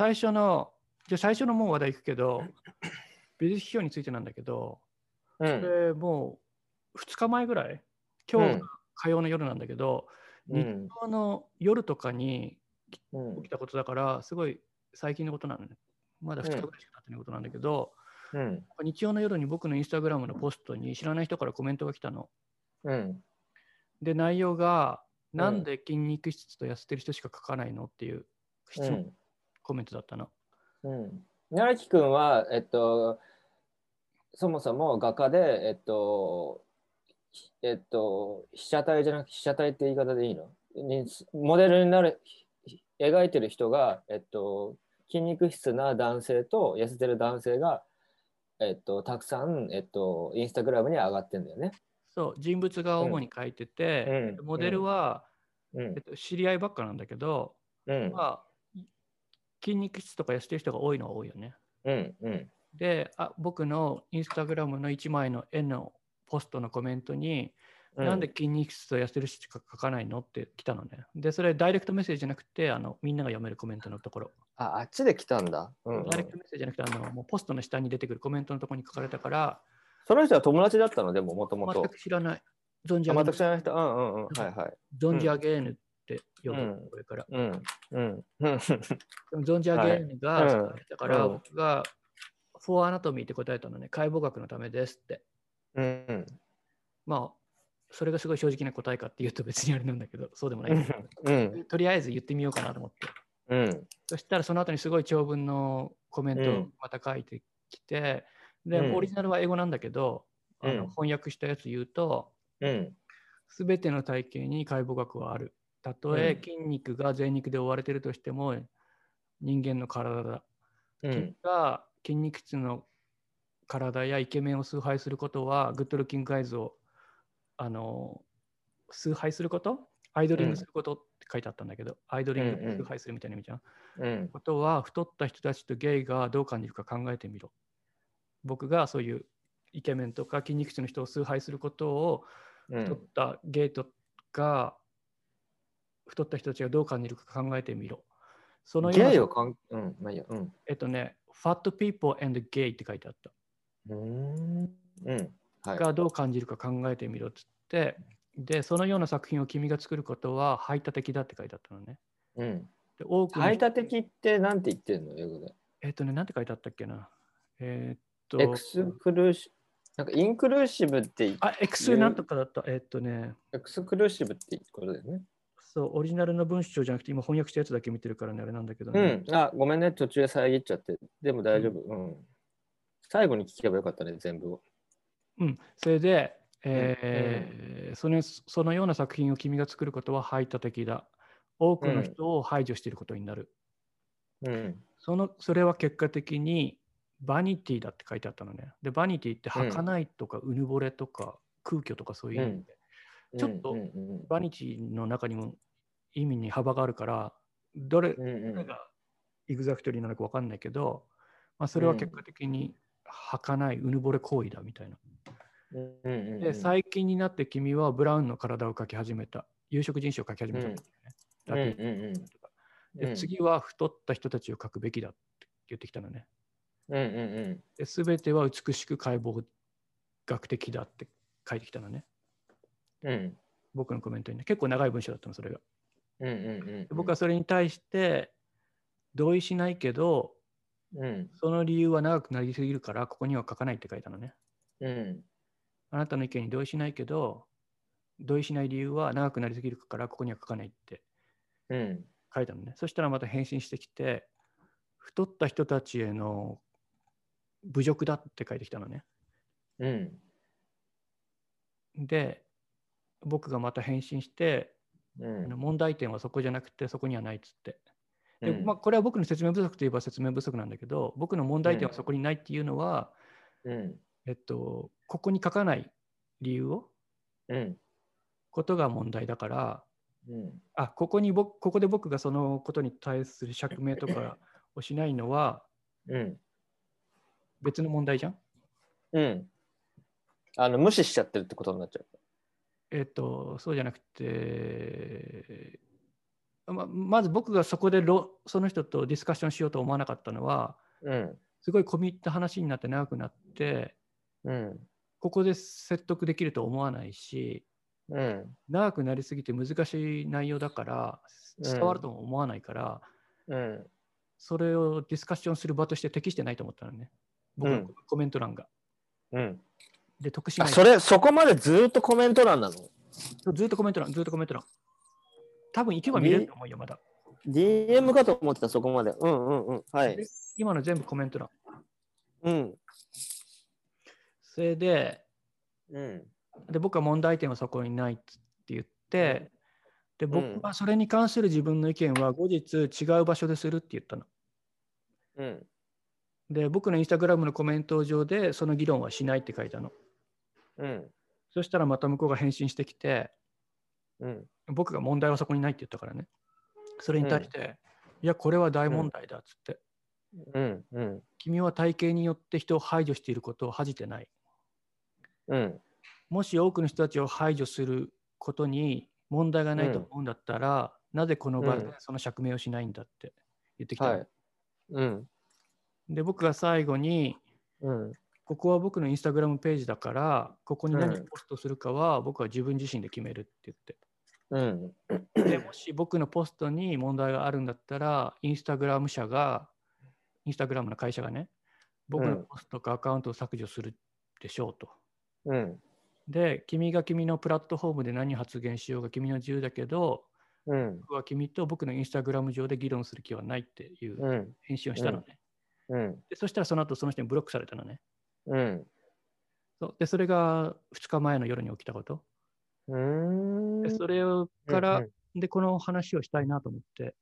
最初の、じゃあ最初のもう話題いくけど、美術批評についてなんだけど、うこん。れもう2日前ぐらい、今日火曜の夜なんだけど、日うん。曜の夜とかにうん起きたことだから、すごい最近のことなのね。まだ2日ぐらいしか経ってないことなんだけど、うん。日曜の夜に僕のインスタグラムのポストに知らない人からコメントが来たの。うん。で、内容が、んなんで筋肉質と痩せてる人しか書かないの？っていう質問、うん。コメントだったの？うん。奈良木君は、えっと、そもそも画家で、えっと、ひえっと、被写体じゃなくて被写体って言い方でいいの？にモデルになる、ひ描いてる人が、えっと、筋肉質な男性と痩せてる男性が、えっと、たくさん、えっと、インスタグラムに上がってんだよね。そう、人物が主に書いてて、うんえっとモデルは、うんえっ。と、知り合いばっかなんだけど、うん。まあ、筋肉質とか痩せてる人が多いのは多いよね。うん。うん。であ、僕のインスタグラムの1枚の絵のポストのコメントに、なんで筋肉質と痩せてる人しか書かないのって来たのね。で、それダイレクトメッセージじゃなくて、あのみんなが読めるコメントのところ。あ、あっちで来たんだ。うん、うんダイレクトメッセージじゃなくて、あのもうポストの下に出てくるコメントのところに書かれたから、その人は友達だったの？でも、もともと全。く知らない。存じ上あ、げ全く知らない人？うんうんうん。はいはい。存じ上げぬって呼ぶ、うんこれから。うん。うん。存じ上げぬが、だから、うん僕が、フォーアナトミーって答えたのね、解剖学のためですって。うん。まあ、それがすごい正直な答えかっていうと別にあれなんだけど、そうでもないけど。うん。とりあえず言ってみようかなと思って。うん。そしたらその後にすごい長文のコメントをうんまた書いてきて、で、うんオリジナルは英語なんだけど、あのうん翻訳したやつ言うと、うん。すべての体型に解剖学はある。たとえうん筋肉が全肉で覆われているとしても、人間の体だ。うん。が筋肉質の体やイケメンを崇拝することは、グッドルッキングガイズをあの崇拝することアイドリングすることって書いてあったんだけど、アイドリング崇拝するみたいな意味じゃん。うん。ことは、太った人たちとゲイがどう感じるか考えてみろ。僕がそういうイケメンとか筋肉質の人を崇拝することを、太ったゲイとか、太った人たちがどう感じるか考えてみろ。そのゲイをかん、うん、まあいいや。うん。えっとね、Fat People and Gay って書いてあった。うん。うん。はい。がどう感じるか考えてみろっつって、で、そのような作品を君が作ることは排他的だって書いてあったのね。うん。で多くの排他的ってなんて言ってんの？英語で。えっとね、なんて書いてあったっけな。えーっと、エクスクルーシなんかインクルーシブって言あ、エクスなんとかだった。えーっとね、エクスクルーシブってことだよね。そう、オリジナルの文章じゃなくて、今翻訳したやつだけ見てるからね、あれなんだけどうね。ん。あ、ごめんね。途中で遮っちゃって。でも大丈夫。うん。最後に聞けばよかったね、全部を。うん、それで、えーそのそのような作品を君が作ることは排他的だ。多くの人を排除していることになる。うん。そのそれは結果的に vanity だって書いてあったのね。で、 vanity って儚いとかうぬぼれとか空虚とかそういう意味で、ちょっと vanity の中にも意味に幅があるから、どれが exactly なのか分かんないけど、まあ、それは結果的に儚いうぬぼれ行為だみたいな。で、最近になって君はブラウンの体を描き始めた。有色人種を描き始めたんだよね。ラテンうんうんうんとかで次は太った人たちを描くべきだって言ってきたのね。うんうんうんで全ては美しく解剖学的だって書いてきたのね。うん僕のコメントにね。結構長い文章だったの、それが。うんうんうんで僕はそれに対して同意しないけど、うんその理由は長くなりすぎるから、ここには書かないって書いたのね。うんあなたの意見に同意しないけど、同意しない理由は長くなりすぎるから、ここには書かないってうん書いたのね。そしたらまた返信してきて、太った人たちへの侮辱だって書いてきたのね。うんで、僕がまた返信して、うん。問題点はそこじゃなくて、そこにはないっつって。でうん。まあ、これは僕の説明不足といえば説明不足なんだけど、僕の問題点はそこにないっていうのは、うん。えっと、ここに書かない理由を、うん。ことが問題だから、うん。あここに僕ここで僕がそのことに対する釈明とか をしないのはうん。別の問題じゃん？うん。あの無視しちゃってるってことになっちゃう。えっと、そうじゃなくて、ままず僕がそこでろその人とディスカッションしようと思わなかったのは、うん。すごい込み入った話になって長くなって、うん。ここで説得できると思わないし、うん。長くなりすぎて難しい内容だから、うん伝わるとも思わないから、うん。それをディスカッションする場として適してないと思ったのね。僕のうんコメント欄が。うん。で、得しない。あそれ、そこまでずっとコメント欄なの？ずっとコメント欄、ずっとコメント欄。多分行けば見れると思うよ、まだ。?DM かと思ってた、そこまで。うんうんうん。はい。今の全部コメント欄。うん。それで、うん。で僕は問題点はそこにないって言って、でうん僕はそれに関する自分の意見は後日違う場所でするって言ったの。うん。で僕のインスタグラムのコメント上でその議論はしないって書いたの。うん。そしたらまた向こうが返信してきて、うん。僕が問題はそこにないって言ったからね。それに対して、いや、これは大問題だっつって、うん。うん。君は体系によって人を排除していることを恥じてない。うん。もし多くの人たちを排除することに問題がないと思うんだったら、なぜこの場でうんその釈明をしないんだって言ってきたの、はい。うん。で、僕が最後に、うん。ここは僕のインスタグラムページだから、ここに何うんをポストするかは僕は自分自身で決めるってうん。言って。でもし僕のポストに問題があるんだったら、インスタグラム社が、インスタグラムの会社がね、僕のうんポストかアカウントを削除するでしょうと。うん。で、君が君のプラットフォームで何発言しようが君の自由だけど、うん。僕は君と僕のインスタグラム上で議論する気はないっていううん。返信をしたのね。うん。でそしたらその後その人にブロックされたのね。うん。そうでそれが2日前の夜に起きたこと。うん。でそれをから、うんで、この話をしたいなと思って、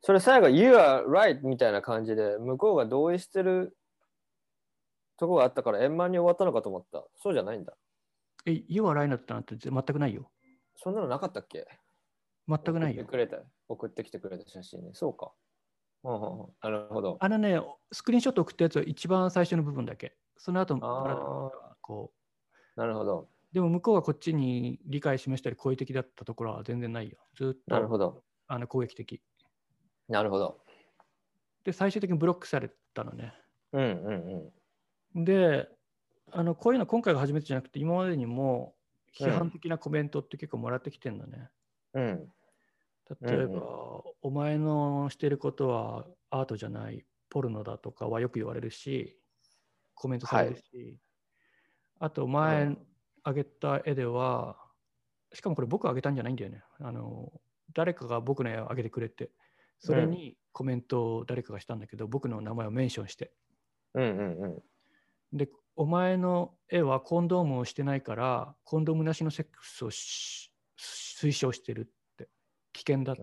それ最後、You are right みたいな感じで、向こうが同意してるとこがあったから円満に終わったのかと思った。そうじゃないんだ。え、You are right だったなんて全くないよ。そんなのなかったっけ？全くないよ送って。くれた。送ってきてくれた写真ね。そうか。なるほど。あのね、スクリーンショット送ったやつは一番最初の部分だけ。その後こう。なるほど。でも向こうがこっちに理解示したり好意的だったところは全然ないよ。ずっとなるほど。あの攻撃的。なるほど。で、最終的にブロックされたのね。うんうんうん。で、あのこういうの今回が初めてじゃなくて、今までにも批判的なコメントって結構もらってきてるのね。うん。例えば、うん。うんお前のしてることはアートじゃない、ポルノだとかはよく言われるし、コメントされるし、あと前うん。上げた絵では、しかもこれ僕が上げたんじゃないんだよね。あの誰かが僕の絵を上げてくれて、それにコメントを誰かがしたんだけど、僕の名前をメンションして、うんうんうん。で、お前の絵はコンドームをしてないから、コンドームなしのセックスをし推奨してる危険だって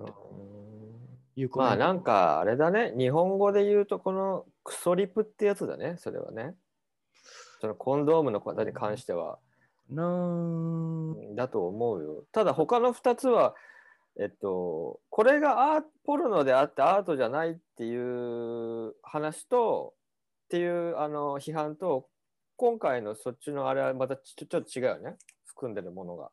いうまあなんかあれだね。日本語で言うとこのクソリプってやつだね。それはね。そのコンドームの方に関しては。なーだと思うよ。ただ他の2つは、えっと、これがアーポルノであってアートじゃないっていう話と、っていうあの批判と、今回のそっちのあれはまたちょちょっと違うよね。含んでるものが。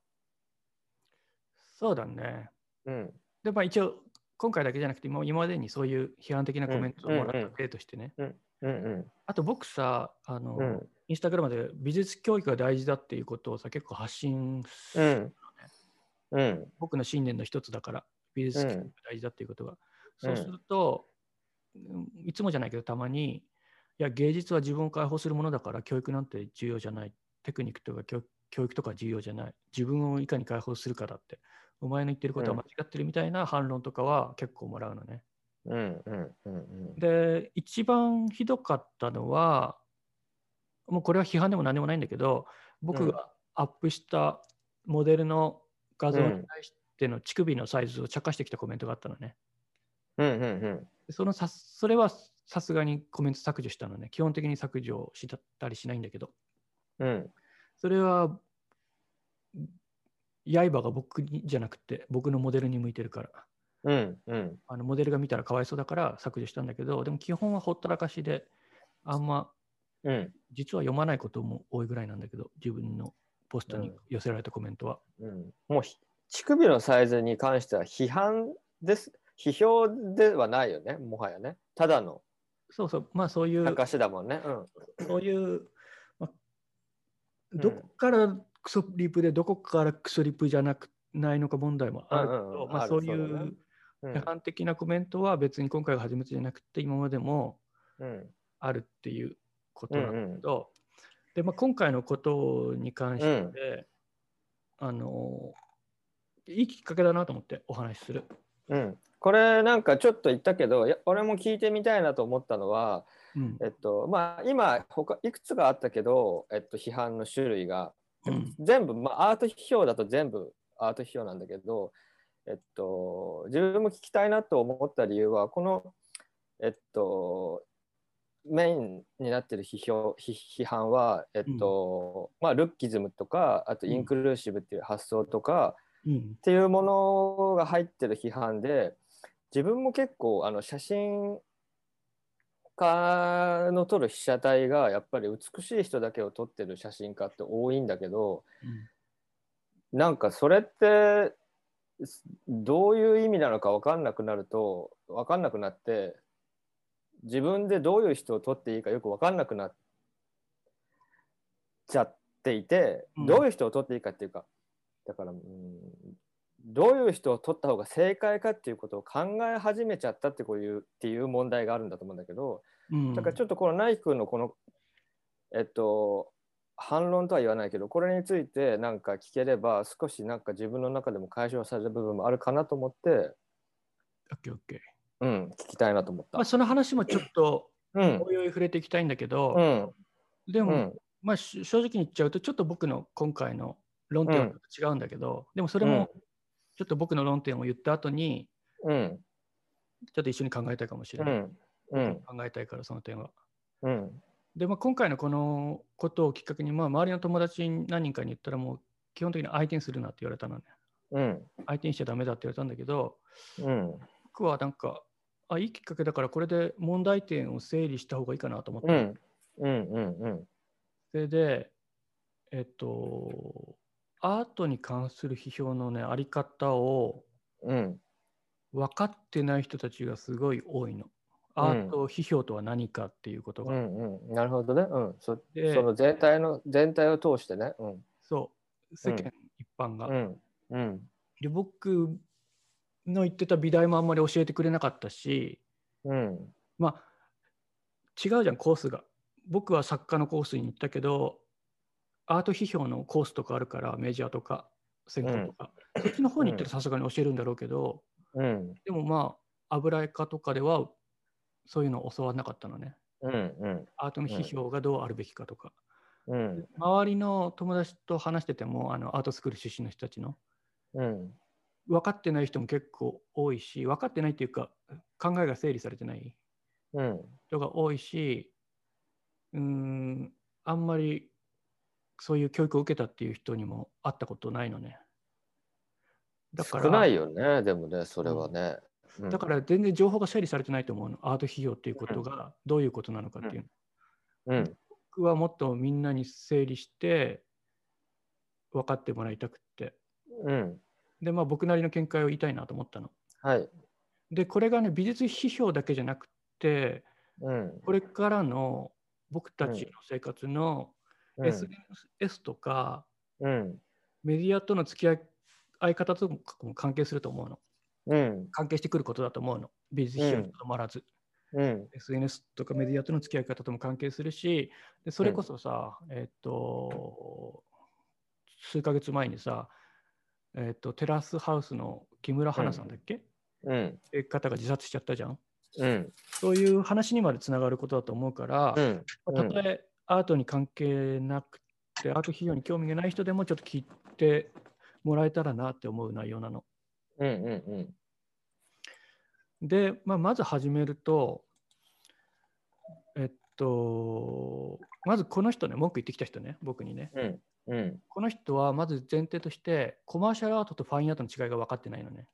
そうだね。うん。で、まあ一応、今回だけじゃなくて、今今までにそういう批判的なコメントをもらった例としてね。うんうん。あと僕さ、あの、うんインスタグラムで美術教育が大事だっていうことをさ、結構発信するうん。うん。僕の信念の一つだから、美術教育が大事だっていうことが。そうすると、うんいつもじゃないけど、たまに、いや、芸術は自分を解放するものだから、教育なんて重要じゃない。テクニックとか教教育とか重要じゃない。自分をいかに解放するかだって。お前の言ってることは間違ってるみたいな反論とかは結構もらうのね。うんうんうんで、一番ひどかったのは、もうこれは批判でも何でもないんだけど、僕がアップしたモデルの画像に対しての乳首のサイズを茶化してきたコメントがあったのね。うんうんうんでそのさそれはさすがにコメント削除したのね。基本的に削除したりしないんだけど、うんそれは、刃が僕にじゃなくて、僕のモデルに向いてるから。うんうん。あのモデルが見たらかわいそうだから削除したんだけど、でも基本はほったらかしで、あんまうん。実は読まないことも多いぐらいなんだけど、自分のポストにうん寄せられたコメントは。うん。もうひ乳首のサイズに関しては批判です批評ではないよねもはやね。ただの。そうそう、まあそういう、証だもんね。うん、そういう、まあ、どこからクソリプでどこからクソリプじゃなくないのか問題もあるけど、まあそういう批判的なコメントは別に今回が初めてじゃなくて今までもあるっていうことなんだけど、で、まあ、今回のことに関して、うん、あのいいきっかけだなと思ってお話しする。うん、これなんかちょっと言ったけど俺も聞いてみたいなと思ったのは、うん、えっとまあ、今他いくつかあったけど、えっと、批判の種類が、うん、全部、まあ、アート批評だと全部アート批評なんだけど、えっと、自分も聞きたいなと思った理由はこの、えっと、メインになってる批評批判は、えっと、うん、まあ、ルッキズムとかあとインクルーシブっていう発想とか、うん、っていうものが入ってる批判で自分も結構あの写真家の撮る被写体がやっぱり美しい人だけを撮ってる写真家って多いんだけど、うん、なんかそれってどういう意味なのか分かんなくなると分かんなくなって自分でどういう人を撮っていいかよく分かんなくなっちゃっていて、うん、どういう人を撮っていいかっていうかだから、うん、どういう人を撮った方が正解かっていうことを考え始めちゃったってこういうっていう問題があるんだと思うんだけど、うん、だからちょっとこのナイフ君のこのえっと反論とは言わないけどこれについてなんか聞ければ少しなんか自分の中でも解消される部分もあるかなと思って OKOK うん、聞きたいなと思った。まあ、その話もちょっと、おいおい触れていきたいんだけど、うん、でも、うん、まあ、正直に言っちゃうと、ちょっと僕の今回の論点は違うんだけど、でもそれも、ちょっと僕の論点を言った後に、うん、ちょっと一緒に考えたいかもしれない。うん、考えたいから、その点は。うん、で、まあ、今回のこのことをきっかけに、まあ、周りの友達に何人かに言ったら、もう基本的に相手にするなって言われたのね。うん、相手にしちゃだめだって言われたんだけど、うん、僕はなんか、あいいきっかけだからこれで問題点を整理した方がいいかなと思って。うん。うん。うん。うん、それで、えっと、アートに関する批評のね、あり方を分かってない人たちがすごい多いの。アート批評とは何かっていうことが。うんうん、なるほどね。うん、そでその全体の全体を通してね。うん、そう、世間一般が。うんうん、で僕の言ってた美大もあんまり教えてくれなかったし、うん、まあ違うじゃんコースが。僕は作家のコースに行ったけどアート批評のコースとかあるからメジャーとか専攻とか、うん、そっちの方に行ったらさすがに教えるんだろうけど、うん、でもまあ油絵家とかではそういうのを教わらなかったのね、うんうん、アートの批評がどうあるべきかとか、うん、周りの友達と話しててもあのアートスクール出身の人たちの、うん、分かってない人も結構多いし分かってないっていうか考えが整理されてない人が多いし、うん、あんまりそういう教育を受けたっていう人にも会ったことないのね。だから少ないよね、でもね、それはね。うん、だから全然情報が整理されてないと思うの、アート費用っていうことがどういうことなのかっていうの。うん、僕はもっとみんなに整理して分かってもらいたくって。うん、で、まあ、僕なりの見解を言いたいなと思ったの。はい、で、これがね、美術批評だけじゃなくて、うん、これからの僕たちの生活の SNS とか、うん、メディアとの付き合い方とも関係すると思うの。うん、関係してくることだと思うの。美術批評にとどまらず。うん、SNS とかメディアとの付き合い方とも関係するし、でそれこそさ、えっ、と、数ヶ月前にさ、えーと、テラスハウスの木村花さんだっけ、うん、って方が自殺しちゃったじゃん。うん、そういう話にまでつながることだと思うから、うん、たとえアートに関係なくて、アート費用に興味がない人でもちょっと聞いてもらえたらなって思う内容なの。うんうんうん、で、まあ、まず始めると、えっと、まずこの人ね、文句言ってきた人ね、僕にね。うんうん、この人はまず前提としてコマーシャルアートとファインアートの違いが分かってないのね。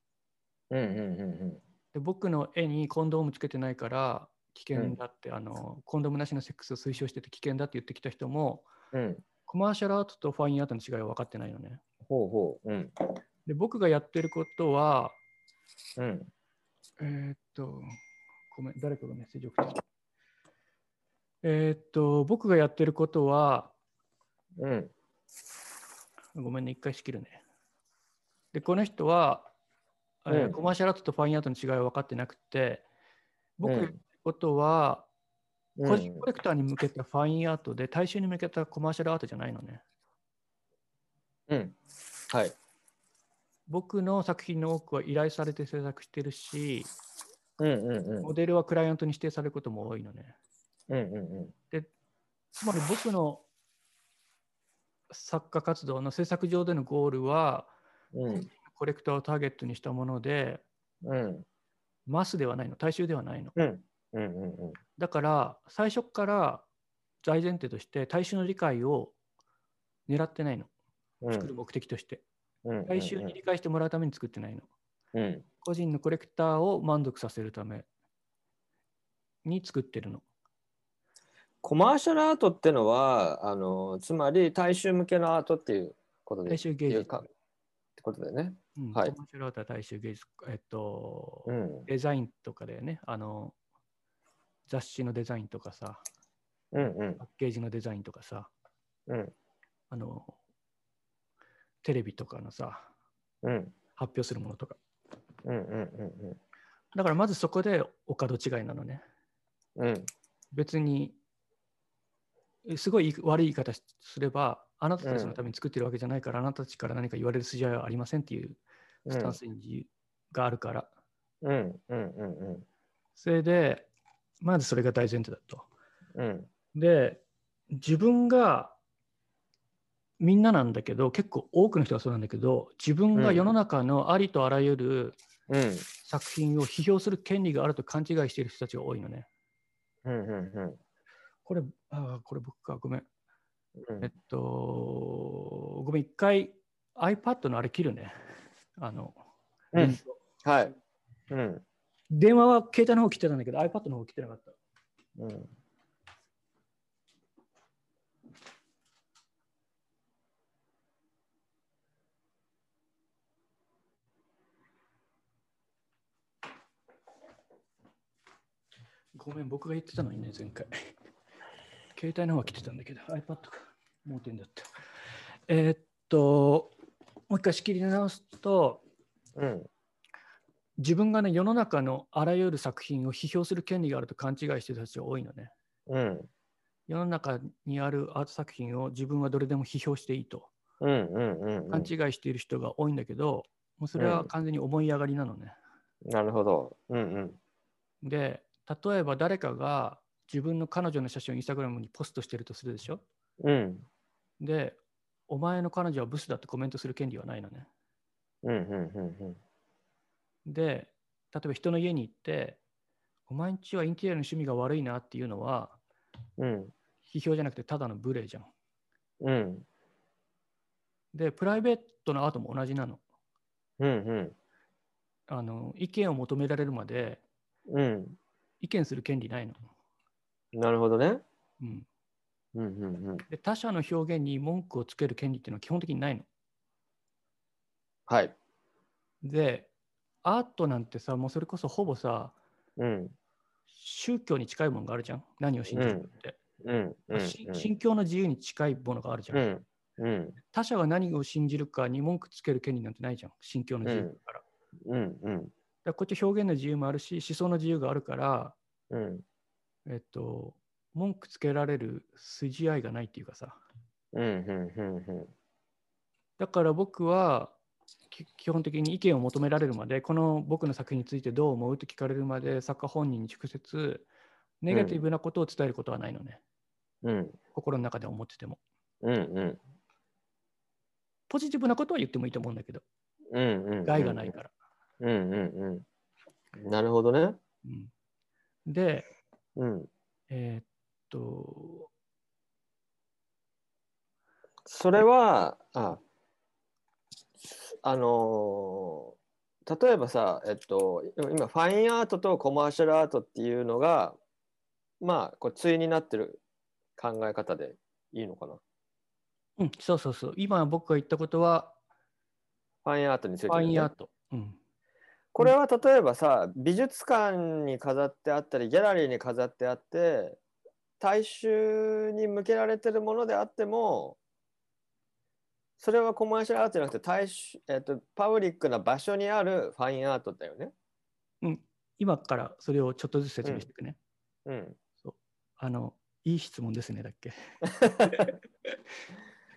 うんうんうんうん、で僕の絵にコンドームつけてないから危険だって、うん、あのコンドームなしのセックスを推奨してて危険だって言ってきた人も、うん、コマーシャルアートとファインアートの違いは分かってないのね。ほうほううん、で僕がやってることは、うん、えーっと、ごめん、誰かがメッセージ送ってきた。えーっと、僕がやってることは、うん。ごめんね、一回仕切るね。で、この人は、えーうんコマーシャルアートとファインアートの違いは分かってなくて、僕ことは、うん個人コレクターに向けたファインアートで、大衆に向けたコマーシャルアートじゃないのね。うん。はい。僕の作品の多くは依頼されて制作してるし、うんうんうん。モデルはクライアントに指定されることも多いのね。うんうんつまり僕の作家活動の制作上でのゴールは、うん。うんコレクターをターゲットにしたもので、うんマスではないの、大衆ではないの。うんうんうんだから、最初から大前提として、大衆の理解を狙ってないの、うん。作る目的として。うん大衆に理解してもらうために作ってないの。うん個人のコレクターを満足させるために作ってるの。コマーシャルアートってのはあのつまり大衆向けのアートっていうことで大衆芸術。かってことだよね。うんはいコマーシャルアートは大衆芸術。えっと、うんデザインとかだよね。あの、雑誌のデザインとかさ、うんうん。パッケージのデザインとかさ、うん。あの、テレビとかのさ、うん。発表するものとか。うんうんうんだからまずそこでお門違いなのね。うん。うん別に、すごい悪い言い方すれば、あなたたちのために作ってるわけじゃないから、あなたたちから何か言われる筋合いはありませんっていうスタンスにがあるから。うんうんうん。それで、まずそれが大前提だと。うん。で、自分がみんななんだけど、結構多くの人がそうなんだけど、自分が世の中のありとあらゆるうん。作品を批評する権利があると勘違いしている人たちが多いのね。うんうんうん。これ、あーこれ僕か、ごめん。うん。えっと、ごめん、一回 iPad のあれ切るね。あの、うん。はい。うん電話は携帯の方切ってたんだけど、iPad の方切ってなかった。うんごめん、僕が言ってたのにね、前回。携帯の方は切ってたんだけど、iPad か。盲点だった。えーっと、もう一回仕切り直すと、うん自分がね、世の中のあらゆる作品を批評する権利があると勘違いしてる人たちが多いのね。うん。世の中にあるアート作品を自分はどれでも批評していいと。うんうんうん勘違いしている人が多いんだけど、もうそれは完全に思い上がりなのね。なるほど。うんうん。で、例えば誰かが自分の彼女の写真をインスタグラムにポストしてるとするでしょ？うん。で、お前の彼女はブスだってコメントする権利はないのね。うんうんうんで、例えば人の家に行って、お前んちはインテリアの趣味が悪いなっていうのは、うん批評じゃなくてただの無礼じゃん。うんで、プライベートのアートも同じなの。うんうんあの意見を求められるまでうん意見する権利ないの。なるほどねうん、うんうんうんで他者の表現に文句をつける権利っていうのは基本的にないの。はいで、アートなんてさ、もうそれこそほぼさ、うん。宗教に近いものがあるじゃん。何を信じるかって。うん。うん。し信教の自由に近いものがあるじゃん。他者が何を信じるかに文句つける権利なんてないじゃん。信教の自由だから。うん。うん。らこっち表現の自由もあるし、思想の自由があるから、うん。えっと、文句つけられる筋合いがないっていうかさ。うん。うん。うん。だから僕はき基本的に意見を求められるまで、この僕の作品についてどう思うと聞かれるまで、作家本人に直接ネガティブなことを伝えることはないのね。うん。心の中で思ってても。うんうん。ポジティブなことは言ってもいいと思うんだけど、うんうん。害がないから。うんうんうん。なるほどね。うん。で、うん。えーっと、それはああのー例えばさえっと今ファインアートとコマーシャルアートっていうのがまあこれ対になってる考え方でいいのかな？うん、そうそうそう。今僕が言ったことは、ファインアートについて、ファインアート。うん、これは例えばさ美術館に飾ってあったりギャラリーに飾ってあって大衆に向けられてるものであってもそれはコマーシャルアートじゃなくて大衆、えっと、パブリックな場所にあるファインアートだよね。うん、今からそれをちょっとずつ説明していくね。うん。あの、いい質問ですね、だっけ。っ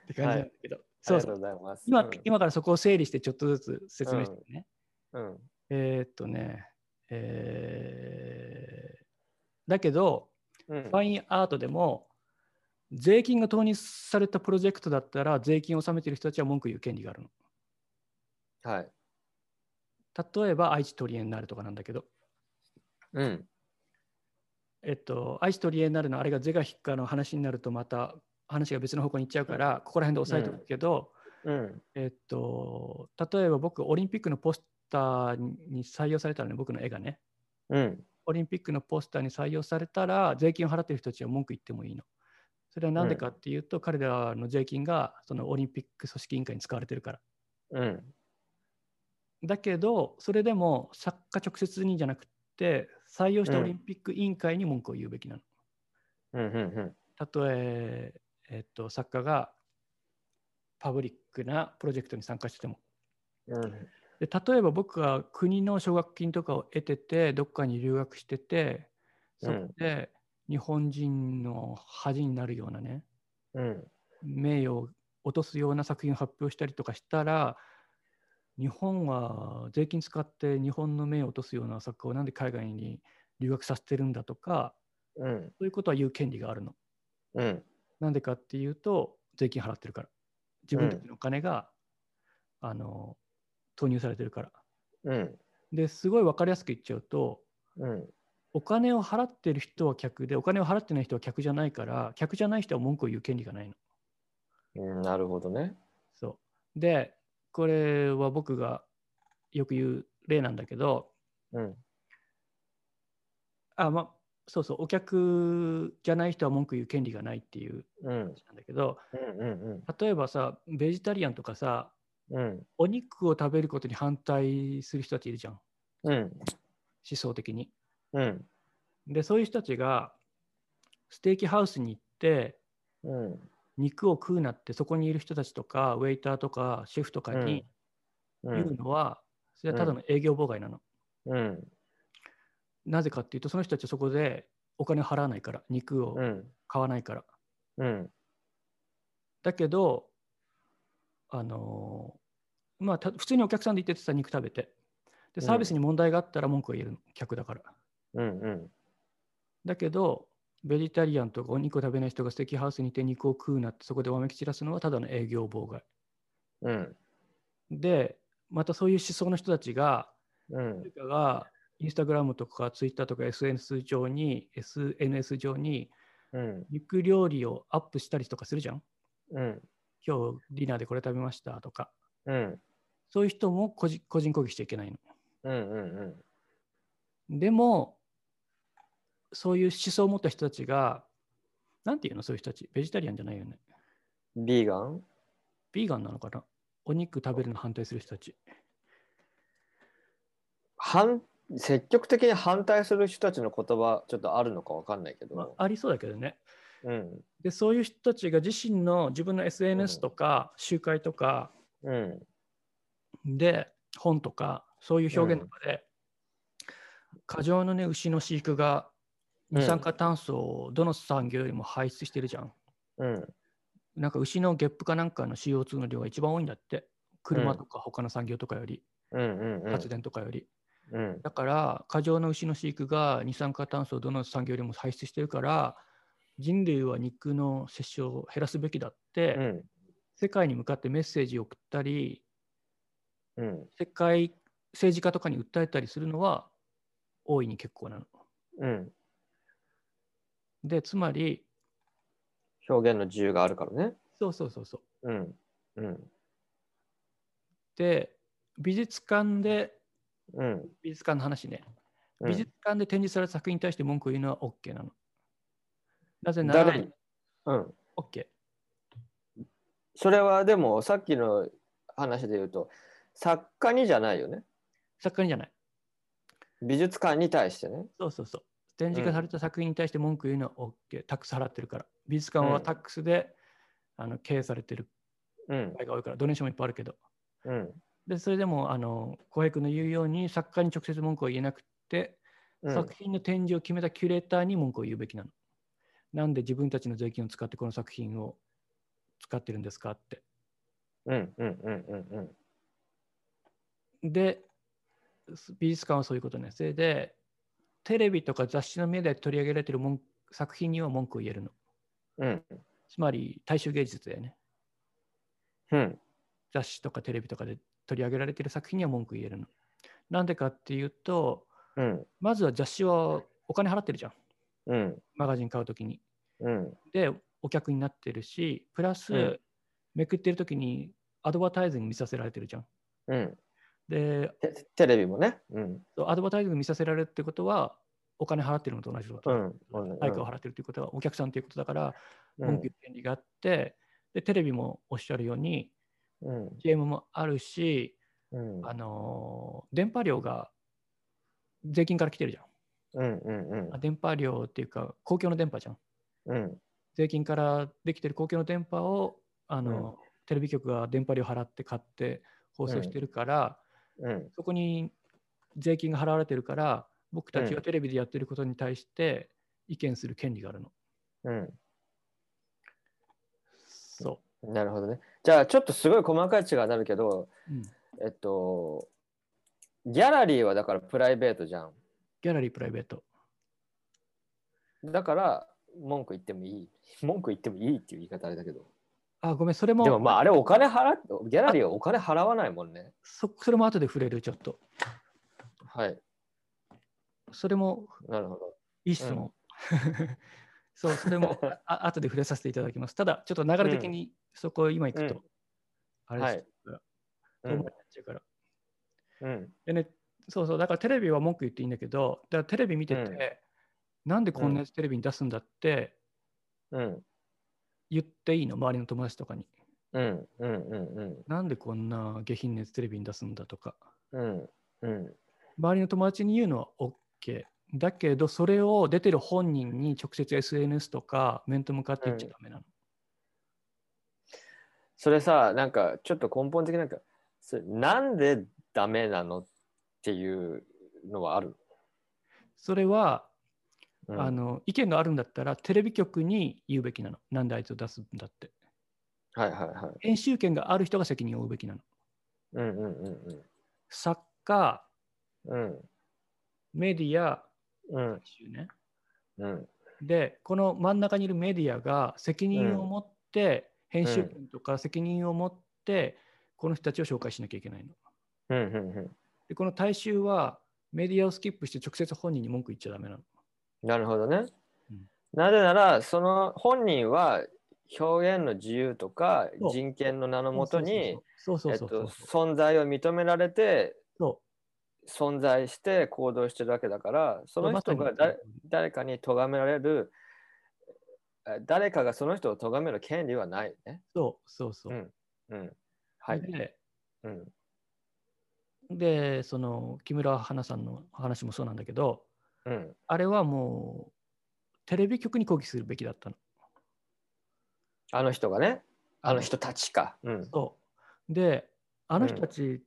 て感じなんだけど。そうそう。ありがとうございます。今、うん今からそこを整理してちょっとずつ説明していくね。うん。えーっとね、えーだけど、うんファインアートでも、税金が投入されたプロジェクトだったら、税金を納めている人たちは文句言う権利があるの。はい。例えば、愛知トリエンナーレとかなんだけど、うん。えっと、愛知トリエンナーレのあれが是が非かの話になると、また話が別の方向に行っちゃうから、ここら辺で押さえておくけど、うん。えっと、例えば僕、オリンピックのポスターに採用されたのね、僕の絵がね。うん。オリンピックのポスターに採用されたら、税金を払っている人たちは文句言ってもいいの。それは何でかっていうと、彼らの税金がそのオリンピック組織委員会に使われてるから。うん。だけど、それでも作家直接にじゃなくて、採用したオリンピック委員会に文句を言うべきなの。うん。うん。たとええっと、作家がパブリックなプロジェクトに参加してても。うん。で例えば僕が国の奨学金とかを得てて、どっかに留学してて、そこで日本人の恥になるようなね、うん。名誉を落とすような作品を発表したりとかしたら、日本は税金使って日本の名誉を落とすような作家をなんで海外に留学させてるんだとか、うん。そういうことは言う権利があるの。うん。なんでかっていうと、税金払ってるから。自分たちのお金が、あの投入されてるから。うん。ですごい分かりやすく言っちゃうと、うん。お金を払ってる人は客で、お金を払ってない人は客じゃないから、客じゃない人は文句を言う権利がないの。うん。なるほどね。そう。で、これは僕がよく言う例なんだけど、うん。あ、ま、そうそう、お客じゃない人は文句言う権利がないっていううん。話なんだけど、うん。うん。例えばさ、ベジタリアンとかさ、うん。お肉を食べることに反対する人たちいるじゃん、うん。思想的に。うん。で、そういう人たちがステーキハウスに行って、うん。肉を食うなってそこにいる人たちとか、ウェイターとかシェフとかにう。言うんのは、それはただの営業妨害なの。うん。なぜかっていうと、その人たちはそこでお金を払わないから、肉をうん。買わないから。うん。だけど、あのーまあ、た普通にお客さんで行ってさ、肉食べて。で、サービスに問題があったら文句を言えるの、客だから。うん。うん。だけど、ベジタリアンとかお肉を食べない人がステーキハウスにいて肉を食うなってそこでわめき散らすのはただの営業妨害。うん。で、またそういう思想の人たちが、うん。がインスタグラムとかツイッターとか SNS 上に、SNS 上にうん。肉料理をアップしたりとかするじゃん。うん。今日ディナーでこれ食べましたとか。うん。そういう人も個人個人攻撃しちゃいけないの。うん。うん。でも、そういう思想を持った人たちが、なんていうの、そういう人たち。ベジタリアンじゃないよね。ビーガン？ビーガンなのかな？お肉食べるの反対する人たち。反積極的に反対する人たちの言葉ちょっとあるのかわかんないけど、まあ、ありそうだけどね。うんで、そういう人たちが自身の自分の SNS とか集会とかうんで本とかそういう表現とかで、過剰のね、牛の飼育が二酸化炭素をどの産業よりも排出してるじゃん。うん。なんか牛のゲップかなんかの CO2 の量が一番多いんだって。車とか他の産業とかより、うんうんうん。発電とかより。うん。だから、過剰な牛の飼育が二酸化炭素をどの産業よりも排出してるから、人類は肉の摂取を減らすべきだって、うん。世界に向かってメッセージを送ったり、うん。世界政治家とかに訴えたりするのは大いに結構なの。うんで、つまり、表現の自由があるからねそうそうそうそう。うんうんで、美術館で、うん美術館の話ね、うん美術館で展示された作品に対して文句を言うのは OK なの。なぜなら、誰に？うん OK。それはでもさっきの話で言うと作家にじゃないよね作家にじゃない。美術館に対してね。そうそうそう。展示化された作品に対して文句言うのは OK。タックス払ってるから。美術館はタックスで、あの経営されてるうん場合が多いから、ドネーションもいっぱいあるけど。うんで、それでも、あの、浩平君の言うように、作家に直接文句を言えなくて、うん作品の展示を決めたキュレーターに文句を言うべきなの。なんで自分たちの税金を使ってこの作品を使ってるんですかって。うんうんうんうんうんで、美術館はそういうことね。それで、テレビとか雑誌のメディアで取り上げられている文句作品には文句を言えるの。うんつまり、大衆芸術だよね。うん雑誌とかテレビとかで取り上げられている作品には文句言えるの。なんでかっていうと、うんまずは雑誌はお金払ってるじゃん。うんマガジン買うときに。うんで、お客になってるし、プラス、うんめくってるときにアドバタイズング見させられてるじゃん。うんで、テテレビもね。うん。アドバタイズ見させられるってことは、お金払ってるのと同じこと。うん。うん。対価を払ってるということは、お客さんということだから、うん。文句言う権利があって、で、テレビもおっしゃるように、うん。CM もあるし、うん。あのー電波量が税金から来てるじゃん。うんうんあ電波量っていうか、公共の電波じゃん。うん。税金からできてる公共の電波を、あのテレビ局が電波料払って買って放送してるから、うんそこに税金が払われてるから、僕たちうんがテレビでやってることに対して意見する権利があるの。うんそなるほどね。じゃあちょっとすごい細かい違いになるけど、う。うん、えっと、ギャラリーはだからプライベートじゃん。ギャラリープライベート。だから文句言ってもいい。文句言ってもいいっていう言い方あれだけど。あ、ごめん、それも、でもまああれお金払っギャラリーはお金払わないもんね。そそれも後で触れる、ちょっと。はい。それもなるほど。いい質問。そう、それもあ 後で触れさせていただきます。ただ、ちょっと流れ的にそこ今行くと、うんあれですから、うん遠回りになっちゃうから。うんでね、そうそう、だからテレビは文句言っていいんだけど、だからテレビ見てて、うんなんでこんなやつテレビに出すんだってうん言っていいの、周りの友達とかに。うんうんうんうんなんでこんな下品なやつテレビに出すんだとか。うんうん周りの友達に言うのは OK。だけど、それを出てる本人に直接 SNS とか面と向かって言っちゃダメなの。それさなんかちょっと根本的なんかそれなんでダメなの？っていうのはある、それは、うんあの意見があるんだったらテレビ局に言うべきなの。なんであいつを出すんだって。はいはいはい編集権がある人が責任を負うべきなの。うんうんうん作家、うんメディア、うん編集ね。うんで、この真ん中にいるメディアが責任を持って、編集権とか責任を持って、この人たちを紹介しなきゃいけないの。うんうんうんで、この大衆はメディアをスキップして直接本人に文句言っちゃダメなの。なるほどね。うん。なぜならその本人は表現の自由とか人権の名のもとに存在を認められてそ存在して行動してるわけだからその人が誰誰かに咎められるえ誰かがその人を咎める権利はないね。そうそうそう。うん。うん。はい。でうん。で、その木村花さんの話もそうなんだけど、うん。あれはもうテレビ局に抗議するべきだったの。あの人がね。あの人たちか。うん。そう。で、あの人たち、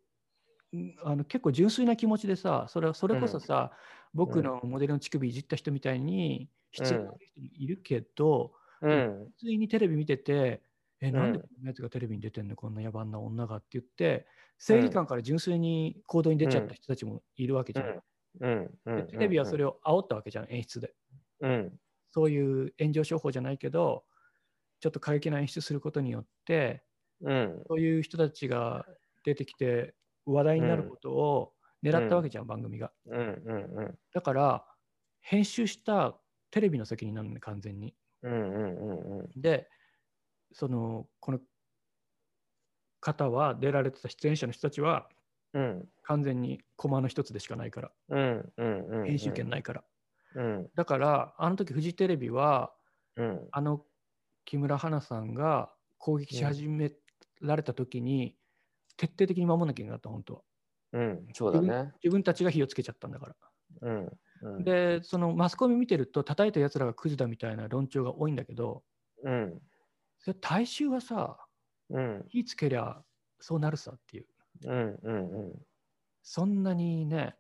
ん。あの結構純粋な気持ちでさ、それそれこそさ、僕のモデルの乳首いじった人みたいに必要な人もいるけど、うん。普通にテレビ見てて、え、ん。なんでこんなやつがテレビに出てんの、こんな野蛮な女がって言って、正義感から純粋に行動に出ちゃった人たちもいるわけじゃん。うんうんでテレビはそれを。を煽ったわけじゃん、演出で。うんそういう炎上商法じゃないけど、ちょっと過激な演出することによって、うんそういう人たちが出てきて話題になることを狙ったわけじゃん、番組が。うんうんうんだから、編集したテレビの責任なのね、完全に。うんうんうんうんで、その、この方は、出られてた出演者の人たちは、うん完全にコマの一つでしかないから、うんうんうん編集権ないから。うんだから、あの時フジテレビは、うんあの木村花さんが攻撃し始められた時に、徹底的に守んなきゃいけなかった、本当は。うんそうだね。自分たちが火をつけちゃったんだから。うんうんで、そのマスコミ見てると、叩いたやつらがクズだみたいな論調が多いんだけど、うんそれ大衆はさ、うん火つけりゃそうなるさっていう。うんうんそんなにね、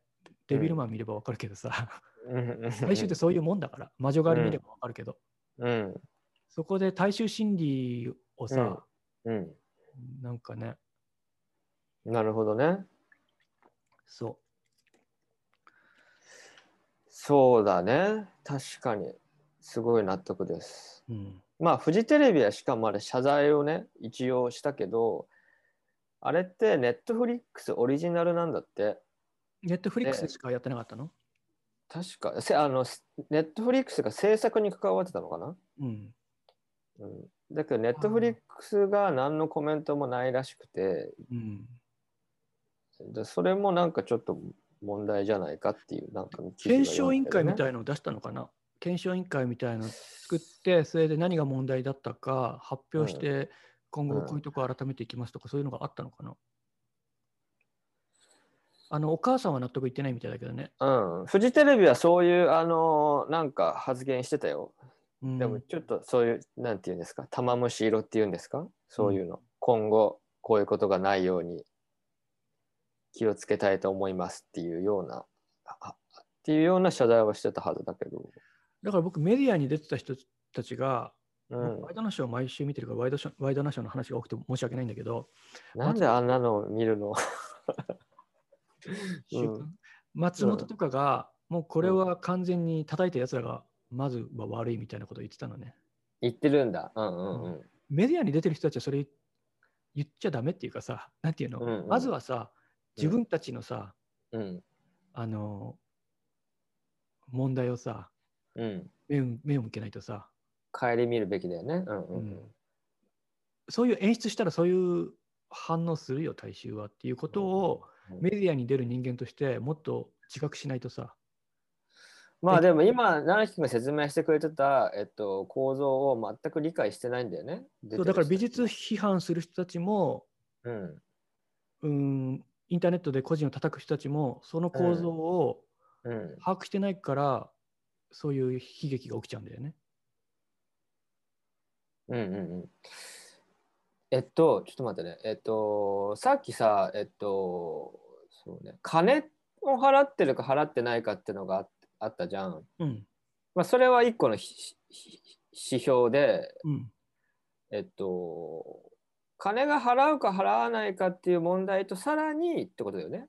デビルマン見ればわかるけどさ、うん大衆ってそういうもんだから、魔女狩り見ればわかるけど、うんそこで大衆心理をさ、うんなんかね、なるほどね。そそうだね。確かに。すごい納得です。う。うん。まあフジテレビはしかもあれ謝罪をね一応したけどあれってネットフリックスオリジナルなんだって？ネットフリックスでしかやってなかったの？確かせあのネットフリックスが制作に関わってたのかな、うん。うん、だけどネットフリックスが何のコメントもないらしくて。うん。でそれもなんかちょっと問題じゃないかっていうなんか検証委員会みいたいのを出したのかな？検証委員会みたいのを作って、それで何が問題だったか発表して、今後こういうとこ改めていきますとか、そういうのがあったのかな？あの、お母さんは納得いってないみたいだけどね。うん、フジテレビはそういうあのなんか発言してたよ。うん、でもちょっとそういう、なんていうんですか、玉虫色っていうんですか、そういうの。今後、こういうことがないように気をつけたいと思いますっていうような、あっていうような謝罪はしてたはずだけど。だから僕、メディアに出てた人たちが、うん。ワイドナショーを毎週見てるからワイドショー、ワイドナショーの話が多くて申し訳ないんだけど、なんであんなの見るの？松本とかが、もうこれは完全に叩いたやつらがまずは悪いみたいなことを言ってたのね。言ってるんだ。うんうんうん。メディアに出てる人たちはそれ言っちゃダメっていうかさ、なんていうの、うんうん。まずはさ、自分たちのさ、うん。あの、問題をさ、うん。目を目を向けないとさ、帰り見るべきだよね。うんうんうん。そういう演出したらそういう反応するよ、大衆はっていうことをうんメディアに出る人間としてもっと自覚しないとさ、まあでも今、奈良木君が説明してくれてた、えっと、構造を全く理解してないんだよね。そうだから美術批判する人たちも、人うん。うん、インターネットで個人を叩く人たちも、その構造をうん。把握してないから、そういう悲劇が起きちゃうんだよね。うんうんうん。えっと、ちょっと待ってね。えっと、さっきさ、えっと、そうね、金を払ってるか払ってないかっていうのがああったじゃん。うん。まあ、それは一個の指標で、うん。えっと、金が払うか払わないかっていう問題とさらにってことだよね。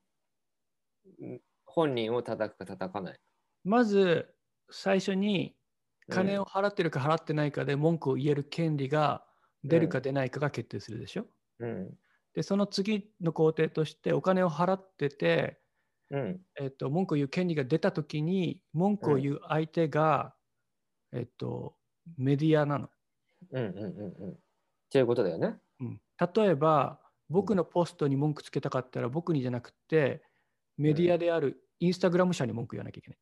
うん本人を叩くか叩かない。まず、最初にうん金を払ってるか払ってないかで文句を言える権利が出るか出ないかが決定するでしょ？うん。で、その次の工程として、お金を払ってて、うん。えっと、文句を言う権利が出たときに、文句を言う相手が、えっと、メディアなの。うんうんうんうん。っていうことだよね。うん、例えば、僕のポストに文句つけたかったら、僕にじゃなくて、メディアであるインスタグラム社に文句言わなきゃいけない。